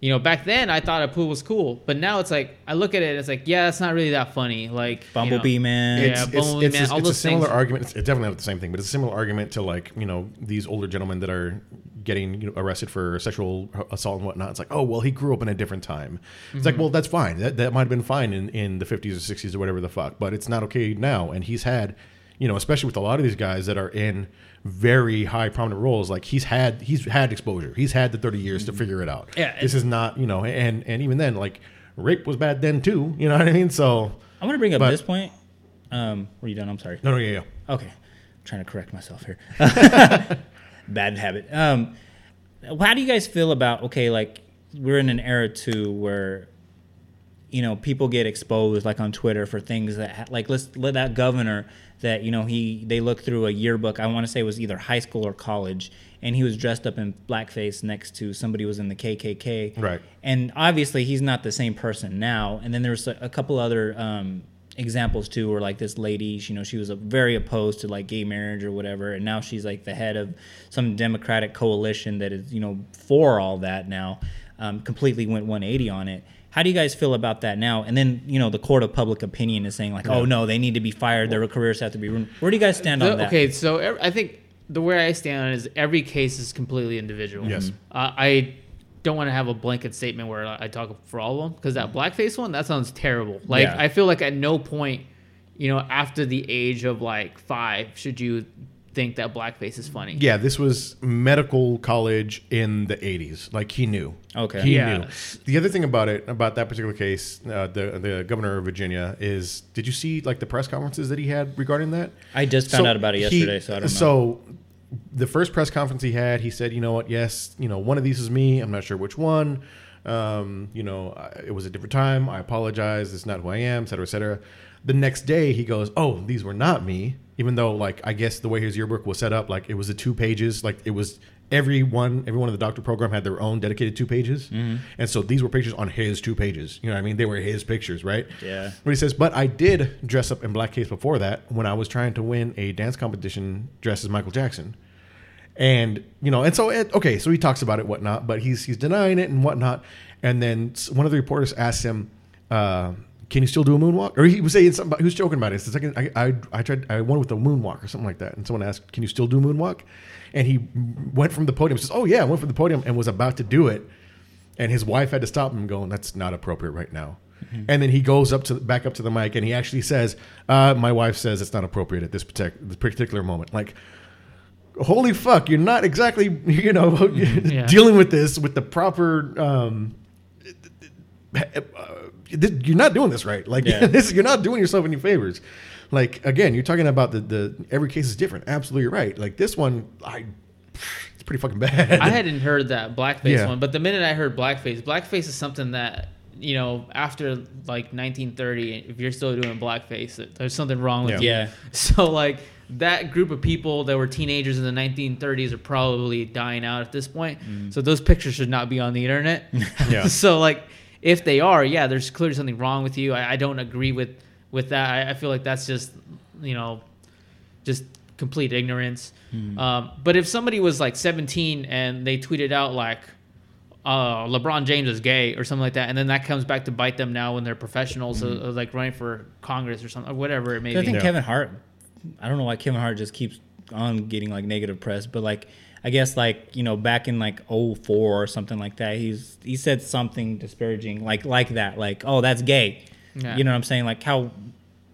you know, back then I thought Apu was cool, but now it's like I look at it, it's like, yeah, that's not really that funny. Like you know, Bumblebee Man. Yeah, it's, it's, Bumblebee it's, Man, a, all it's a similar things. argument. It's definitely not the same thing, but it's a similar argument to like you know these older gentlemen that are getting you know, arrested for sexual assault and whatnot. It's like, oh well, he grew up in a different time. It's Mm-hmm. like, well, that's fine. That that might have been fine in in the 50s or 60s or whatever the fuck, but it's not okay now. And he's had, you know, especially with a lot of these guys that are in very high prominent roles like he's had he's had exposure he's had the 30 years to figure it out Mm-hmm. Yeah, this is not you know and and even then like rape was bad then too you know what i mean so I want to bring up But- this point. Um, were you done? I'm sorry. no no yeah yeah Okay, I'm trying to correct myself here. Bad habit. Um, how do you guys feel about okay? Like we're in an era too where you know people get exposed like on Twitter for things that like let's let that governor that you know he they looked through a yearbook. I want to say it was either high school or college, and he was dressed up in blackface next to somebody who was in the KKK. Right. And obviously he's not the same person now. And then there's a, a couple other um, examples too, where like this lady, she, you know, she was a, very opposed to like gay marriage or whatever, and now she's like the head of some Democratic coalition that is you know for all that now. Um, completely went 180 on it. How do you guys feel about that now? And then you know the court of public opinion is saying like, oh no, they need to be fired. Their careers have to be ruined. Where do you guys stand The- on that? Okay, so I think the way I stand on it is every case is completely individual. Yes. Uh, I don't want to have a blanket statement where I talk for all of them because that blackface one that sounds terrible. Like Yeah. I feel like at no point, you know, after the age of like five, should you think that blackface is funny. Yeah, this was medical college in the 80s. Like he knew. Okay. He Yeah. knew. The other thing about it, about that particular case, uh, the the governor of Virginia is. Did you see like the press conferences that he had regarding that? I just found So out about it he- yesterday, so I don't know. So the first press conference he had, he said, "You know what? Yes, you know, one of these is me. I'm not sure which one. Um, you know, it was a different time. I apologize. It's not who I am, et cetera, et cetera." The next day, he goes, "Oh, these were not me." Even though, like, I guess the way his yearbook was set up, like, it was the two pages, like, it was every one, every one of the doctor program had their own dedicated two pages, and so these were pictures on his two pages. You know what I mean? They were his pictures, right? Yeah. But he says, but I did dress up in blackface before that when I was trying to win a dance competition dressed as Michael Jackson. And you know, and so it, okay, so he talks about it, whatnot, but he's he's denying it and whatnot. And then one of the reporters asks him, uh, "Can you still do a moonwalk?" Or he was saying something. About, he was joking about it. It's the second I, I I tried I won with a moonwalk or something like that. And someone asked, "Can you still do a moonwalk?" And he went from the podium. Says, "Oh yeah, I went from the podium and was about to do it." and his wife had to stop him going that's not appropriate right now and then he goes up to back up to the mic and he actually says uh, my wife says it's not appropriate at this partic- this particular moment like holy fuck you're not exactly you know Yeah. dealing with this with the proper um, uh, this, you're not doing this right. Like Yeah. this, you're not doing yourself any favors. Like again, you're talking about the the every case is different. Absolutely right. Like this one, I it's pretty fucking bad. I hadn't heard that blackface Yeah. one, but the minute I heard blackface, blackface is something that you know after like 1930, if you're still doing blackface, there's something wrong with Yeah. you. Yeah. So like that group of people that were teenagers in the 1930s are probably dying out at this point. Mm. So those pictures should not be on the internet. Yeah. so like if they are, yeah, there's clearly something wrong with you. I, I don't agree with with that. I, I feel like that's just you know just complete ignorance. Um, but if somebody was like 17 and they tweeted out like uh, LeBron James is gay or something like that, and then that comes back to bite them now when they're professionals, uh, uh, like running for Congress or something, or whatever it may I be. think Yeah. Kevin Hart. I don't know why Kevin Hart just keeps on getting like negative press, but like I guess like you know back in like 04 or something like that, he's he said something disparaging like like that, like oh that's gay. Yeah. You know what I'm saying? Like how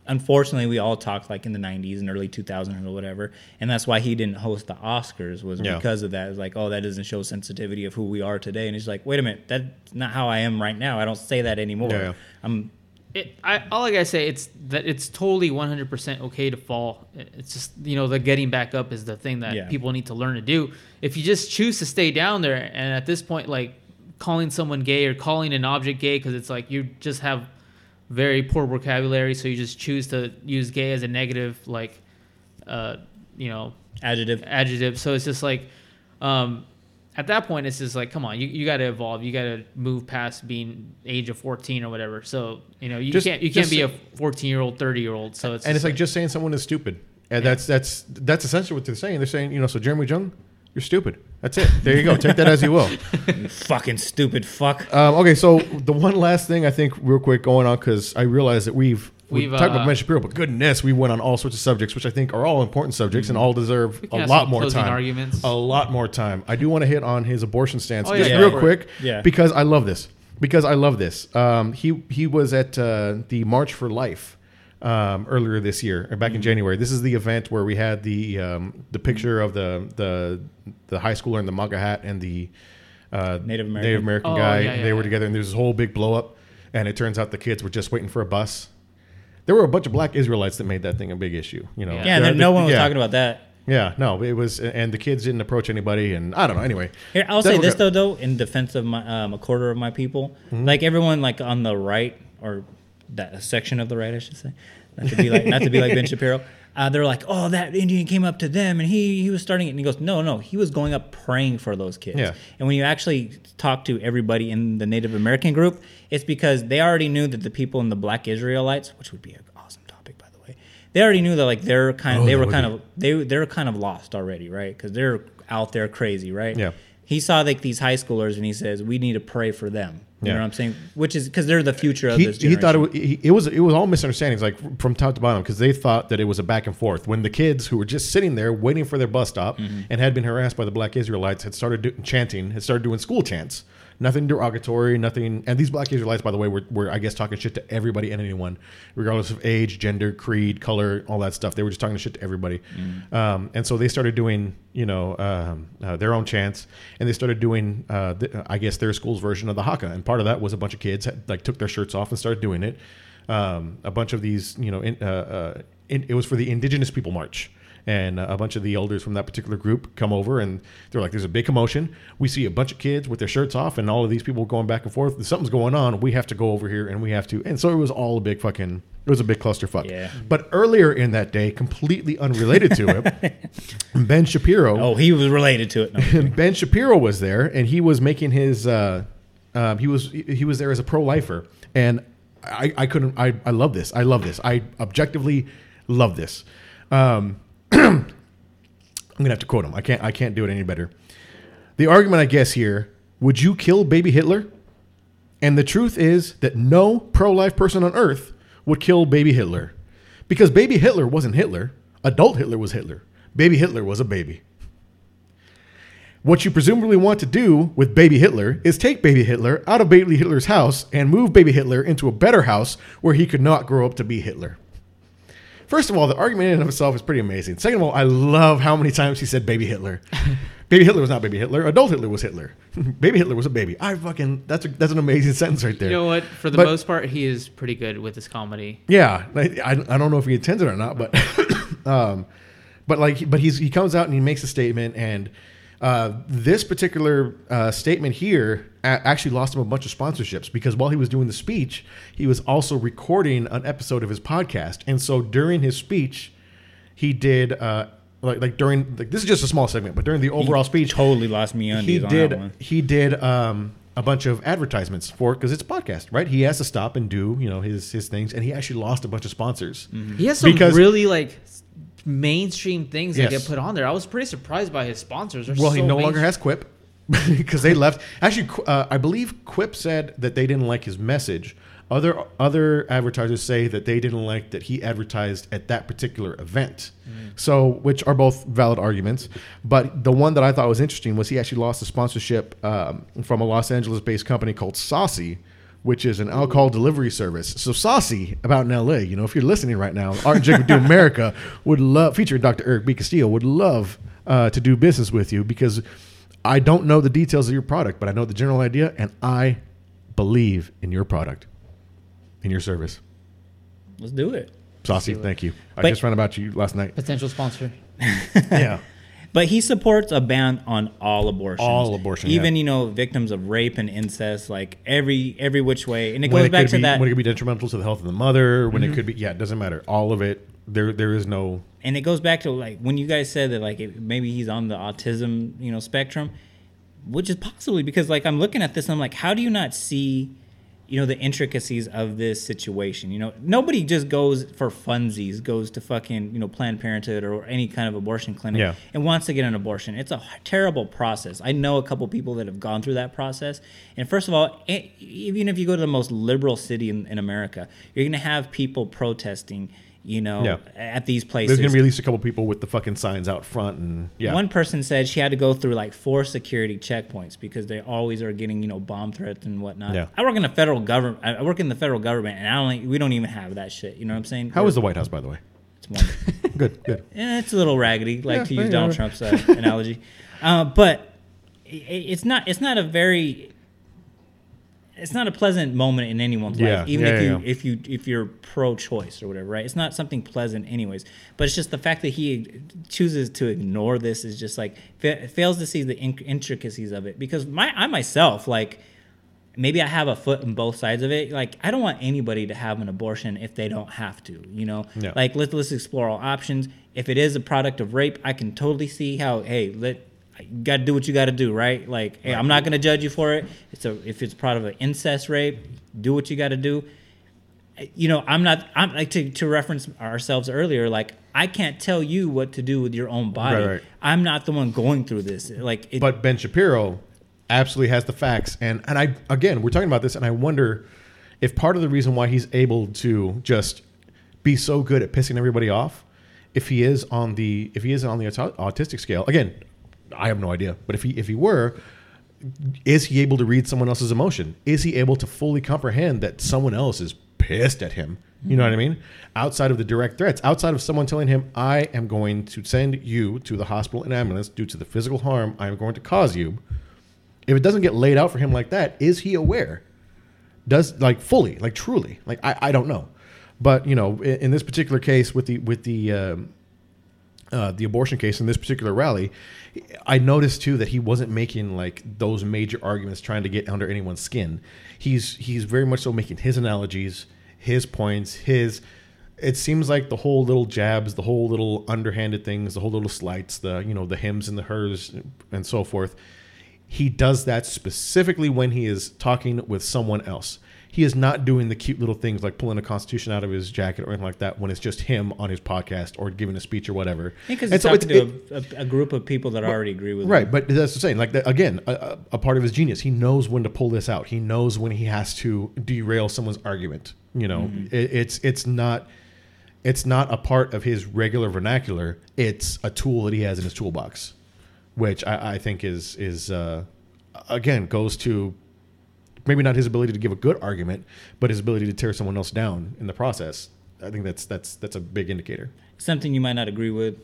unfortunately we all talked like in the 90s and early 2000s or whatever, and that's why he didn't host the Oscars was Yeah. because of that. It's like oh that doesn't show sensitivity of who we are today, and he's like wait a minute that's not how I am right now. I don't say that anymore. Yeah, yeah. I'm It, I, all I gotta say it's that it's totally 100% okay to fall. It's just you know the getting back up is the thing that Yeah. people need to learn to do. If you just choose to stay down there, and at this point, like calling someone gay or calling an object gay, because it's like you just have very poor vocabulary, so you just choose to use gay as a negative, like, uh, you know, adjective. adjective. So it's just like, um, at that point, it's just like, come on, you, you got to evolve. You got to move past being age of 14 or whatever. So, you know, you Just- can't, you can't be a 14 year old, 30 year old. So it's, and just it's like just saying someone is stupid. And that's that's that's essentially what they're saying. They're saying, you know, so Jeremy Jung, you're stupid. That's it. There you go. Take that as you will. Fucking stupid fuck. Um, okay, so the one last thing I think, real quick, going on because I realize that we've we've, talked uh, about Ben Shapiro, but goodness, we went on all sorts of subjects, which I think are all important subjects and all deserve a lot more time. arguments. A lot more time. I do want to hit on his abortion stance Oh, just yeah, real for quick, Yeah. because I love this. Because I love this. Um, he he was at uh, the March for Life um, earlier this year, or back Mm-hmm. in January. This is the event where we had the um, the picture of the the the high schooler in the MAGA hat and the uh, Native American. Native American Oh, guy. yeah, yeah, they were together, and there's this whole big blow up. And it turns out the kids were just waiting for a bus. There were a bunch of black Israelites that made that thing a big issue. You know, Yeah. Yeah, and then no one was yeah. talking about that. Yeah, no, it was, and the kids didn't approach anybody, and I don't know. Anyway, Here, I'll say this go- though, though, in defense of my um, a quarter of my people, Mm-hmm. like everyone, like on the right or that section of the right, I should say, not to be like not to be like Ben Shapiro. Uh, they're like, oh, that Indian came up to them and he he was starting it, and he goes, no, no, he was going up praying for those kids. Yeah. And when you actually talk to everybody in the Native American group, it's because they already knew that the people in the Black Israelites, which would be an awesome topic, by the way, they already knew that like they're kind, Oh, they were kind be. of they they're kind of lost already, right? Because they're out there crazy, right? Yeah. He saw like these high schoolers and he says, "We need to pray for them." You Yeah. know what I'm saying? Which is because they're the future of he, this. he thought it was, he, it was it was all misunderstandings, like from top to bottom, because they thought that it was a back and forth. When the kids who were just sitting there waiting for their bus stop Mm-hmm. and had been harassed by the black Israelites had started do, chanting, had started doing school chants. Nothing derogatory, nothing. And these black Israelites, by the way, were, were I guess talking shit to everybody and anyone, regardless of age, gender, creed, color, all that stuff. They were just talking shit to everybody. Mm-hmm. Um, and so they started doing, you know, um, uh, their own chants, and they started doing, uh, th- I guess, their school's version of the haka. And part of that was a bunch of kids had, like took their shirts off and started doing it. Um, a bunch of these, you know, in, uh, uh, in, it was for the Indigenous People March. And uh, a bunch of the elders from that particular group come over and they're like, there's a big commotion. We see a bunch of kids with their shirts off and all of these people going back and forth. Something's going on. We have to go over here and we have to. And so it was all a big fucking, it was a big clusterfuck. Yeah. But earlier in that day, completely unrelated to it, Ben Shapiro. Oh, he was related to it. No. Ben Shapiro was there, and he was making his. Uh, um, he was he was there as a pro lifer, and I, I couldn't. I, I love this. I love this. I objectively love this. Um, I'm gonna have to quote him. I can't. I can't do it any better. The argument, I guess, here: Would you kill baby Hitler? And the truth is that no pro-life person on earth would kill baby Hitler, because baby Hitler wasn't Hitler. Adult Hitler was Hitler. Baby Hitler was a baby. What you presumably want to do with baby Hitler is take baby Hitler out of baby Hitler's house and move baby Hitler into a better house where he could not grow up to be Hitler. First of all, the argument in and of itself is pretty amazing. Second of all, I love how many times he said "baby Hitler." baby Hitler was not baby Hitler. Adult Hitler was Hitler. baby Hitler was a baby. I fucking that's a, that's an amazing sentence right there. You know what? For the But- most part, he is pretty good with his comedy. Yeah, I, I I don't know if he intends it or not, but um, but like, but he's he comes out and he makes a statement, and uh, this particular uh, statement here actually lost him a bunch of sponsorships because while he was doing the speech, he was also recording an episode of his podcast, and so during his speech, he did uh, like like during like this is just a small segment, but during the overall speech, totally lost me on he on did that one. he did um a bunch of advertisements for because it's a podcast right? He has to stop and do you know his his things and he actually lost a bunch of sponsors. He has some Because- really like mainstream things that Yes. get put on there. I was pretty surprised by his sponsors. They're well he so no longer has quip because they left actually uh, i believe quip said that they didn't like his message other other advertisers say that they didn't like that he advertised at that particular event so which are both valid arguments but the one that i thought was interesting was he actually lost a sponsorship um, from a los angeles based company called Saucey which is an alcohol delivery service. So Saucey about in LA, you know, if you're listening right now, Art and Jacob Do America would love featuring Dr. Eric B. Castillo would love uh, to do business with you because I don't know the details of your product, but I know the general idea and I believe in your product, in your service. Let's do it. Saucey, thank you. I just ran about you last night. potential sponsor. yeah. But he supports a ban on all abortions. All abortion, even yeah. you know victims of rape and incest, like every every which way, and it When goes it back to be, that. when it could be detrimental to the health of the mother, when it mm-hmm. could be yeah, it doesn't matter. All of it. There there is no and it goes back to like when you guys said that like it, maybe he's on the autism you know spectrum which is possibly because like i'm looking at this and i'm like how do you not see you know the intricacies of this situation you know nobody just goes for funsies goes to fucking you know planned parenthood or any kind of abortion clinic Yeah. and wants to get an abortion. It's a terrible process. I know a couple people that have gone through that process. And first of all even if you go to the most liberal city in, in america you're going to have people protesting you know Yeah. at these places there's gonna be at least a couple people with the fucking signs out front and yeah. one person said she had to go through like four security checkpoints because they always are getting you know bomb threats and whatnot. Yeah. I work in the federal government. I work in the federal government, and I don't. We don't even have that shit. You know what I'm saying? How is the White House by the way? It's wonderful. Good, good. Eh, it's a little raggedy, like Yeah, to use Donald. Trump's uh, analogy. Uh, but i- it's not. It's not a very. It's not a pleasant moment in anyone's Yeah, life, even yeah, if you yeah. if you if you're pro-choice or whatever, right? It's not something pleasant, anyways. But it's just the fact that he chooses to ignore this is just like fa- fails to see the in- intricacies of it. Because my I myself like maybe I have a foot in both sides of it. Like I don't want anybody to have an abortion if they don't have to. You know, like let's let's explore all options. If it is a product of rape, I can totally see how. Hey, let you got to do what you got to do, right? Like, hey, I'm not gonna judge you for it. It's a if it's part of an incest rape, do what you got to do. You know, I'm not. I'm like to to reference ourselves earlier. Like, I can't tell you what to do with your own body. Right, right. I'm not the one going through this. Like, it, But Ben Shapiro absolutely has the facts, and and I again we're talking about this, and I wonder if part of the reason why he's able to just be so good at pissing everybody off, if he is on the if he is on the autistic scale. Again, I have no idea, but if he if he were. Is he able to read someone else's emotion? Is he able to fully comprehend that someone else is pissed at him? You know what I mean? Outside of the direct threats, outside of someone telling him, I am going to send you to the hospital in ambulance due to the physical harm I am going to cause you, if it doesn't get laid out for him like that, is he aware? Does like fully, like truly, like I, I don't know, but you know, in, in this particular case with the with the um, uh, the abortion case in this particular rally, I noticed too that he wasn't making like those major arguments trying to get under anyone's skin. He's he's very much so making his analogies, his points, his. It seems like the whole little jabs, the whole little underhanded things, the whole little slights, the you know the hims and the hers and so forth. He does that specifically when he is talking with someone else. He is not doing the cute little things like pulling a constitution out of his jacket or anything like that when it's just him on his podcast or giving a speech or whatever. because he's so it's- to a, a, a group of people that already agree with him. Right, but that's the same. Like that, again, a, a part of his genius. He knows when to pull this out. He knows when he has to derail someone's argument. You know, it, it's it's not it's not a part of his regular vernacular. It's a tool that he has in his toolbox, which I, I think is is uh, again goes to maybe not his ability to give a good argument, but his ability to tear someone else down in the process. I think that's that's that's a big indicator. Something you might not agree with,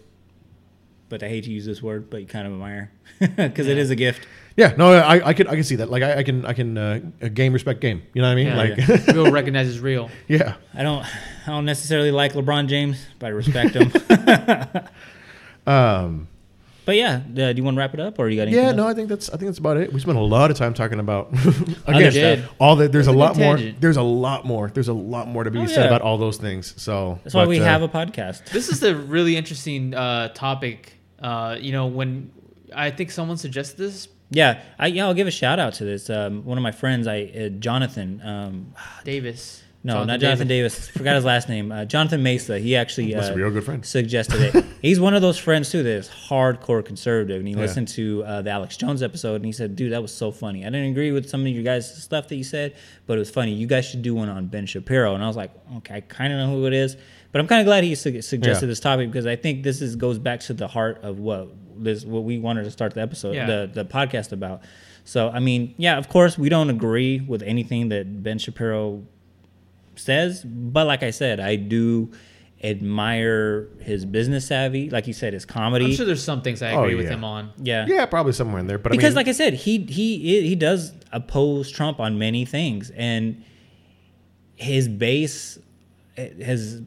but I hate to use this word, but you kind of admire because it is a gift. Yeah, no, I, I can I can see that. Like I, I can I can uh, a game respect game. You know what I mean? Yeah. like real recognizes real. yeah. I don't, I don't necessarily like LeBron James, but I respect him. Um, but yeah, uh, do you want to wrap it up, or you got anything? yeah, else? no, I think that's I think that's about it. We spent a lot of time talking about Other again stuff. all that. There's That's a a lot good more. tangent. There's a lot more. There's a lot more to be Oh, said yeah. about all those things. So That's why we uh, have a podcast. This is a really interesting uh, topic. Uh, you know, when I think someone suggested this, Yeah, I yeah, I'll give a shout out to this. Um, one of my friends, I uh, Jonathan. Um, Davis. No, not Jonathan Davis. Forgot his last name. Uh, Jonathan Mesa. He actually uh, be a real good friend. suggested it. He's one of those friends too that is hardcore conservative, and he Yeah. listened to uh, the Alex Jones episode, and he said, "Dude, that was so funny. I didn't agree with some of you guys' stuff that you said, but it was funny. You guys should do one on Ben Shapiro." And I was like, "Okay, I kind of know who it is." But I'm kind of glad he su- suggested Yeah. this topic because I think this is goes back to the heart of what this what we wanted to start the episode, Yeah. the the podcast about. So I mean, yeah, of course we don't agree with anything that Ben Shapiro says, but like I said, I do admire his business savvy. Like you said, his comedy. I'm sure there's some things I Oh, agree with him on. yeah. Yeah, probably somewhere in there. But Because, I mean, like I said, he he he does oppose Trump on many things, and his base eh, has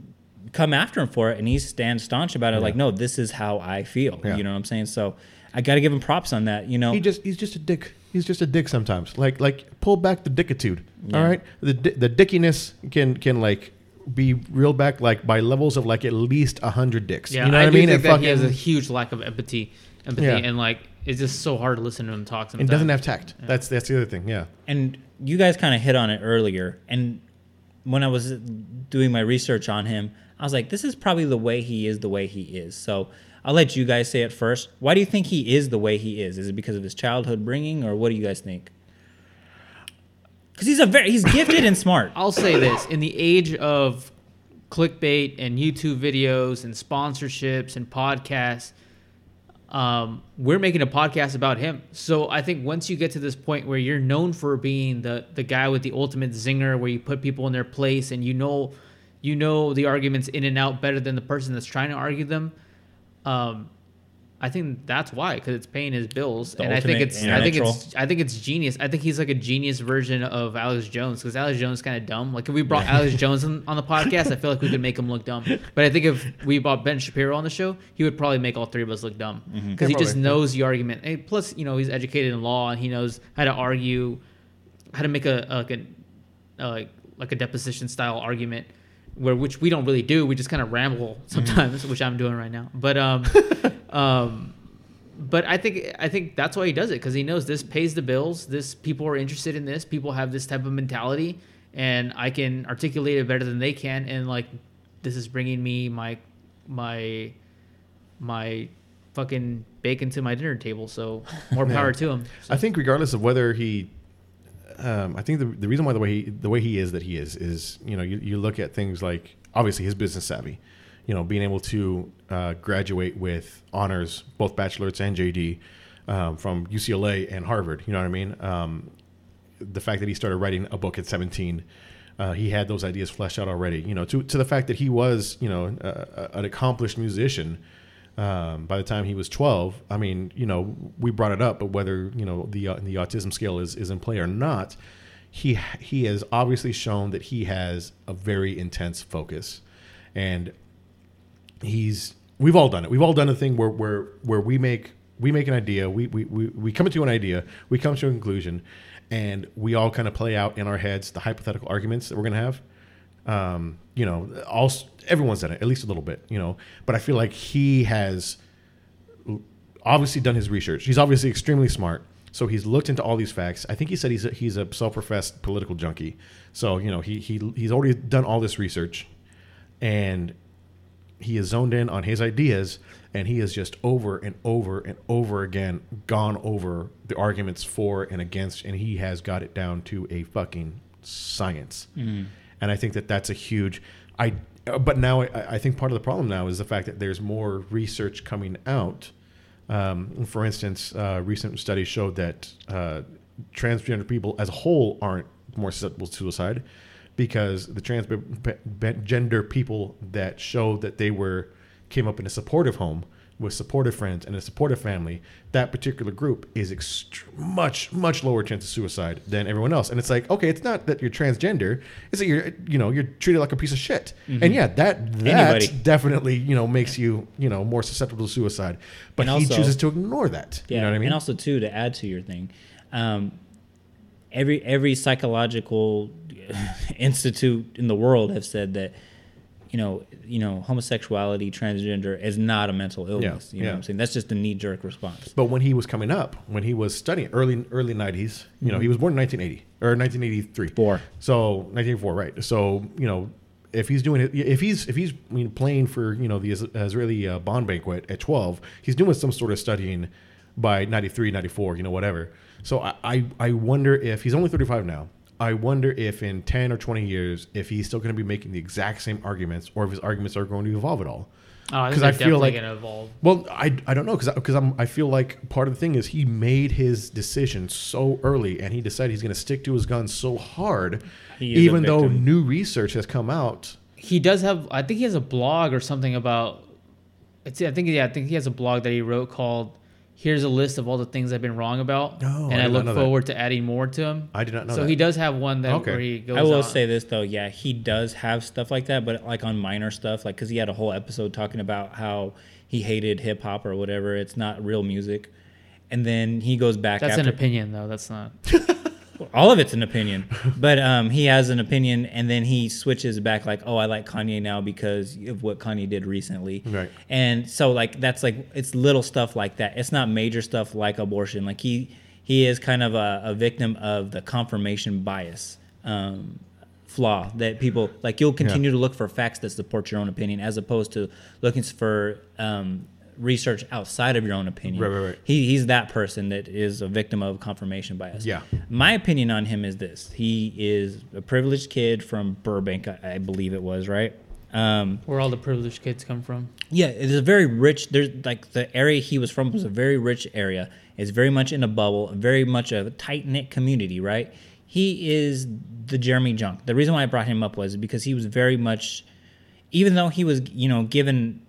come after him for it, and he stands staunch about it. Like, no, this is how I feel. Yeah. You know what I'm saying? So I got to give him props on that. You know, he just he's just a dick. He's just a dick sometimes. Like like pull back the dickitude. All right, the the dickiness can can like be reeled back like by levels of like at least a hundred dicks. Yeah, you know I what I do mean? think And that he has a huge lack of empathy, empathy, Yeah. and like it's just so hard to listen to him talk. Sometimes. and doesn't have tact. That's that's the other thing. Yeah. and you guys kind of hit on it earlier and when i was doing my research on him i was like this is probably the way he is the way he is so i'll let you guys say it first why do you think he is the way he is is it because of his childhood bringing or what do you guys think because he's a very he's gifted and smart I'll say this: in the age of clickbait and YouTube videos and sponsorships and podcasts, um, we're making a podcast about him. So I think once you get to this point where you're known for being the the guy with the ultimate zinger, where you put people in their place and you know, you know the arguments in and out better than the person that's trying to argue them. Um, I think that's why, because it's paying his bills, The and I think it's, I think it's, I think it's genius. I think he's like a genius version of Alex Jones, because Alex Jones is kind of dumb. Like if we brought Alex Jones on, on the podcast, I feel like we could make him look dumb. But I think if we brought Ben Shapiro on the show, he would probably make all three of us look dumb, because Yeah, he just knows the argument. And plus, you know, he's educated in law, and he knows how to argue, how to make a like a uh, like a deposition style argument where which we don't really do we just kind of ramble sometimes which i'm doing right now. But um um but i think i think that's why he does it because he knows this pays the bills this people are interested in this people have this type of mentality and i can articulate it better than they can and like this is bringing me my my my fucking bacon to my dinner table so more power to him I think regardless of whether he, um, I think the, the reason why the way he the way he is that he is is you know you, you look at things like obviously his business savvy, you know being able to uh, graduate with honors both bachelor's and JD um, from UCLA and Harvard. You know what I mean? Um, the fact that he started writing a book at 17. Uh, he had those ideas fleshed out already, you know, to, to the fact that he was, you know, uh, an accomplished musician, um, by the time he was 12 i mean you know we brought it up but whether you know the uh, the autism scale is, is in play or not he he has obviously shown that he has a very intense focus. And he's we've all done it. We've all done a thing where where where we make we make an idea we we, we, we come to an idea we come to a conclusion and we all kind of play out in our heads the hypothetical arguments that we're going to have. Um, you know, all everyone's done it at least a little bit, you know. But I feel like he has obviously done his research. He's obviously extremely smart, so he's looked into all these facts. I think he said he's a, he's a self-professed political junkie, so you know he he he's already done all this research, and he is zoned in on his ideas, and he has just over and over and over again gone over the arguments for and against, and he has got it down to a fucking science. Mm. And I think that that's a huge. I but now I, I think part of the problem now is the fact that there's more research coming out. Um, for instance, uh, recent studies showed that uh, transgender people as a whole aren't more susceptible to suicide. because the transgender people that showed that they were came up in a supportive home with supportive friends and a supportive family, that particular group is ext- much much lower chance of suicide than everyone else. And it's like, okay, it's not that you're transgender; it's that you're you know you're treated like a piece of shit. And yeah, that that Anybody. definitely you know makes you you know more susceptible to suicide. But And he also- chooses to ignore that. Yeah, you know what I mean? And also too, to add to your thing, um, every every psychological institute in the world have said that you know you know homosexuality, transgender is not a mental illness. you know yeah. what I'm saying? That's just a knee jerk response. But when he was coming up, when he was studying early early nineties, you know, he was born in nineteen eighty or nineteen eighty three. Four. So 1984, right? So you know, if he's doing it, if he's if he's I mean, playing for you know the Israeli uh, bond banquet at twelve, he's doing some sort of studying by 93, 94, you know, whatever. So I I, I wonder if he's only thirty five now. I wonder if in ten or twenty years, if he's still going to be making the exact same arguments, or if his arguments are going to evolve at all. Oh, I think 'Cause they're I feel like- gonna evolve. Well, I, I don't know because because I'm I feel like part of the thing is he made his decision so early and he decided he's going to stick to his guns so hard, He is a even though new research has come out. He does have. I think he has a blog or something about. It's. I think yeah. I think he has a blog that he wrote called "Here's a list of all the things I've been wrong about," No, and I I, look know that. forward to adding more to him. I did not know so that. he does have one that Okay. where he goes. I will on. say this though, yeah, he does have stuff like that, but like on minor stuff, like because he had a whole episode talking about how he hated hip hop or whatever. It's not real music, and then he goes back. that's after, an opinion though. That's not. all of it's an opinion but um he has an opinion and then he switches back like oh i like kanye now because of what kanye did recently. Right. and so like that's like it's little stuff like that. It's not major stuff like abortion. Like he he is kind of a, a victim of the confirmation bias um flaw that people like you'll continue to look for facts that support your own opinion as opposed to looking for um research outside of your own opinion Right, right, right. he, he's that person that is a victim of confirmation bias Yeah. my opinion on him is this: he is a privileged kid from Burbank, I, I believe it was, right? Um, Where all the privileged kids come from. yeah, it is a very rich. There's like the area he was from was a very rich area. It's very much in a bubble, very much a tight knit community, right? He is the Jeremy Jung. The reason why I brought him up was because he was very much, even though he was, you know, given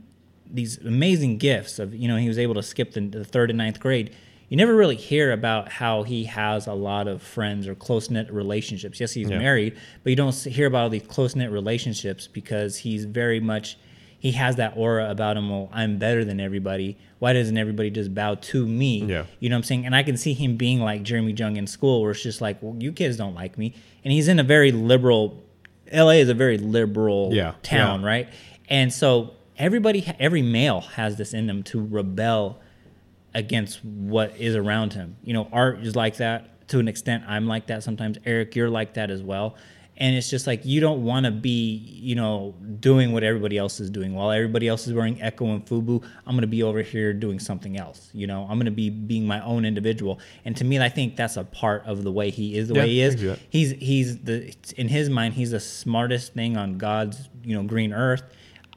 these amazing gifts of, you know, he was able to skip the, the third and ninth grade. You never really hear about how he has a lot of friends or close knit relationships. Yes, he's Yeah. married, but you don't hear about all these close knit relationships because he's very much he has that aura about him. Well, I'm better than everybody. Why doesn't everybody just bow to me? Yeah. You know what I'm saying? And I can see him being like Jeremy Jung in school, where it's just like, well, you kids don't like me. And he's in a very liberal. LA is a very liberal Yeah, town, yeah. right? And so everybody, every male has this in them to rebel against what is around him. You know, Art is like that to an extent. I'm like that sometimes. Eric, you're like that as well. And it's just like you don't want to be, you know, doing what everybody else is doing. While everybody else is wearing Ecko and Fubu, I'm going to be over here doing something else. You know, I'm going to be being my own individual. And to me, I think that's a part of the way he is the Yeah, way he is. can see that. He's he's the in his mind, he's the smartest thing on God's, you know, green earth.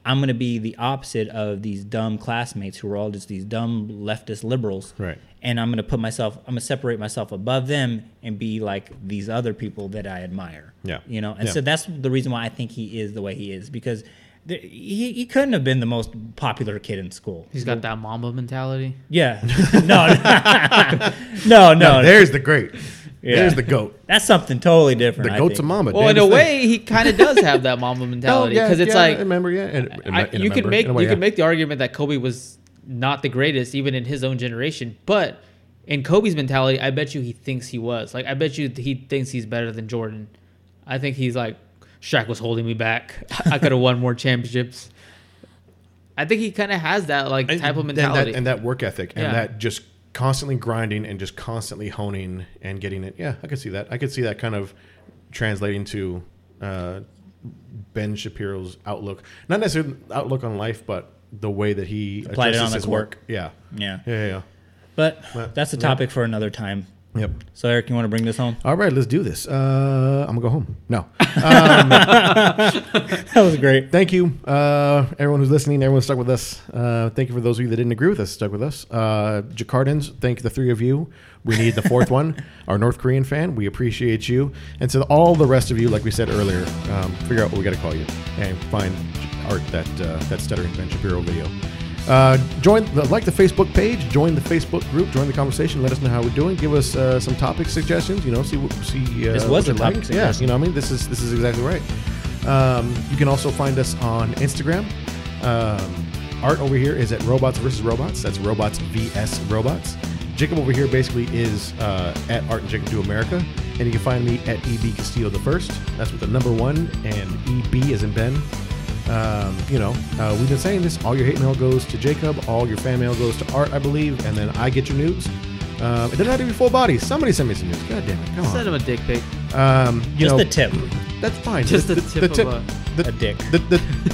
I'm going to be the opposite of these dumb classmates who are all just these dumb leftist liberals. Right. And I'm going to put myself, I'm going to separate myself above them and be like these other people that I admire. Yeah. You know, and Yeah. so that's the reason why I think he is the way he is because th- he, he couldn't have been the most popular kid in school. He's got that Mamba mentality. Yeah. no, no, no, no. There's the great. Yeah. There's the goat. That's something totally different. The I goat's a think. mama. Well, in a thing. way, he kind of does have that mama oh, mentality No, yeah, because it's yeah, like I remember, yeah. And, and I, and you could make way, you could yeah. make the argument that Kobe was not the greatest even in his own generation, but in Kobe's mentality, I bet you he thinks he was. Like I bet you he thinks he's better than Jordan. I think he's like Shaq was holding me back. I could have won more championships. I think he kind of has that like And- type of and mentality. that, and that work ethic and Yeah. that just constantly grinding and just constantly honing and getting it. Yeah, I could see that. I could see that kind of translating to uh, Ben Shapiro's outlook, not necessarily outlook on life, but the way that he Applied it on his court. work. Yeah, Yeah. yeah, yeah. But Well, that's a yeah. topic for another time. Yep. So Eric, you want to bring this home? All right, let's do this. Uh, I'm gonna go home. No. That was great. Thank you, uh, everyone who's listening, everyone stuck with us. Uh, thank you for those of you that didn't agree with us, stuck with us. Uh, Jacardans, thank the three of you. We need the fourth one, our North Korean fan. We appreciate you. And to all the rest of you, like we said earlier, um, figure out what we got to call you and find art that uh, that stuttering Ben Shapiro video. Uh, join the, like the Facebook page, join the Facebook group, join the conversation. Let us know how we're doing. Give us uh, some topic suggestions. You know, see what see. Uh, This was a you topic like. suggestion. Yeah, you know, what I mean, this is this is exactly right. Um, you can also find us on Instagram. Um, Art over here is at Robots versus Robots. That's Robots vs Robots. Jacob over here basically is uh, at Art and Jacob Do America, and you can find me at EB Castillo the First. That's with the number one and EB as in Ben. Um, you know, uh, we've been saying this. All your hate mail goes to Jacob. All your fan mail goes to Art, I believe, and then I get your nudes. Um, it doesn't have to be full body. Somebody send me some nudes. God damn it! Come Send on. him a dick pic. Um, you Just know, the tip. that's fine. Just the tip of a- the, A dick. The,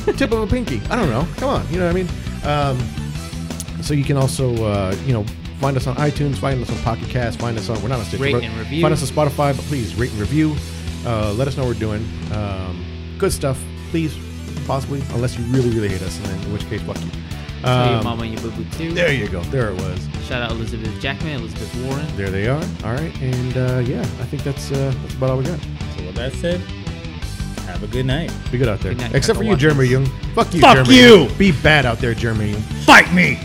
the tip of a pinky. I don't know. Come on. You know what I mean? Um, so you can also, uh, you know, find us on iTunes, find us on Pocket Cast, find us on, we're not on Stitcher, Rate but and review. find us on Spotify, but please rate and review. Uh, let us know what we're doing. Um, good stuff. Please, possibly, unless you really, really hate us, and then in which case, fuck you. Tell your Um, mama and your boo boo too. there you go. There it was. Shout out Elizabeth Jackman, Elizabeth Warren. There they are. All right. And uh, yeah, I think that's uh, that's about all we got. So with that said, have a good night. Be good out there. Good night. Except for you, Have to Jeremy Young. Fuck you, Fuck Jeremy you! Young. Be bad out there, Jeremy Young. Fight me.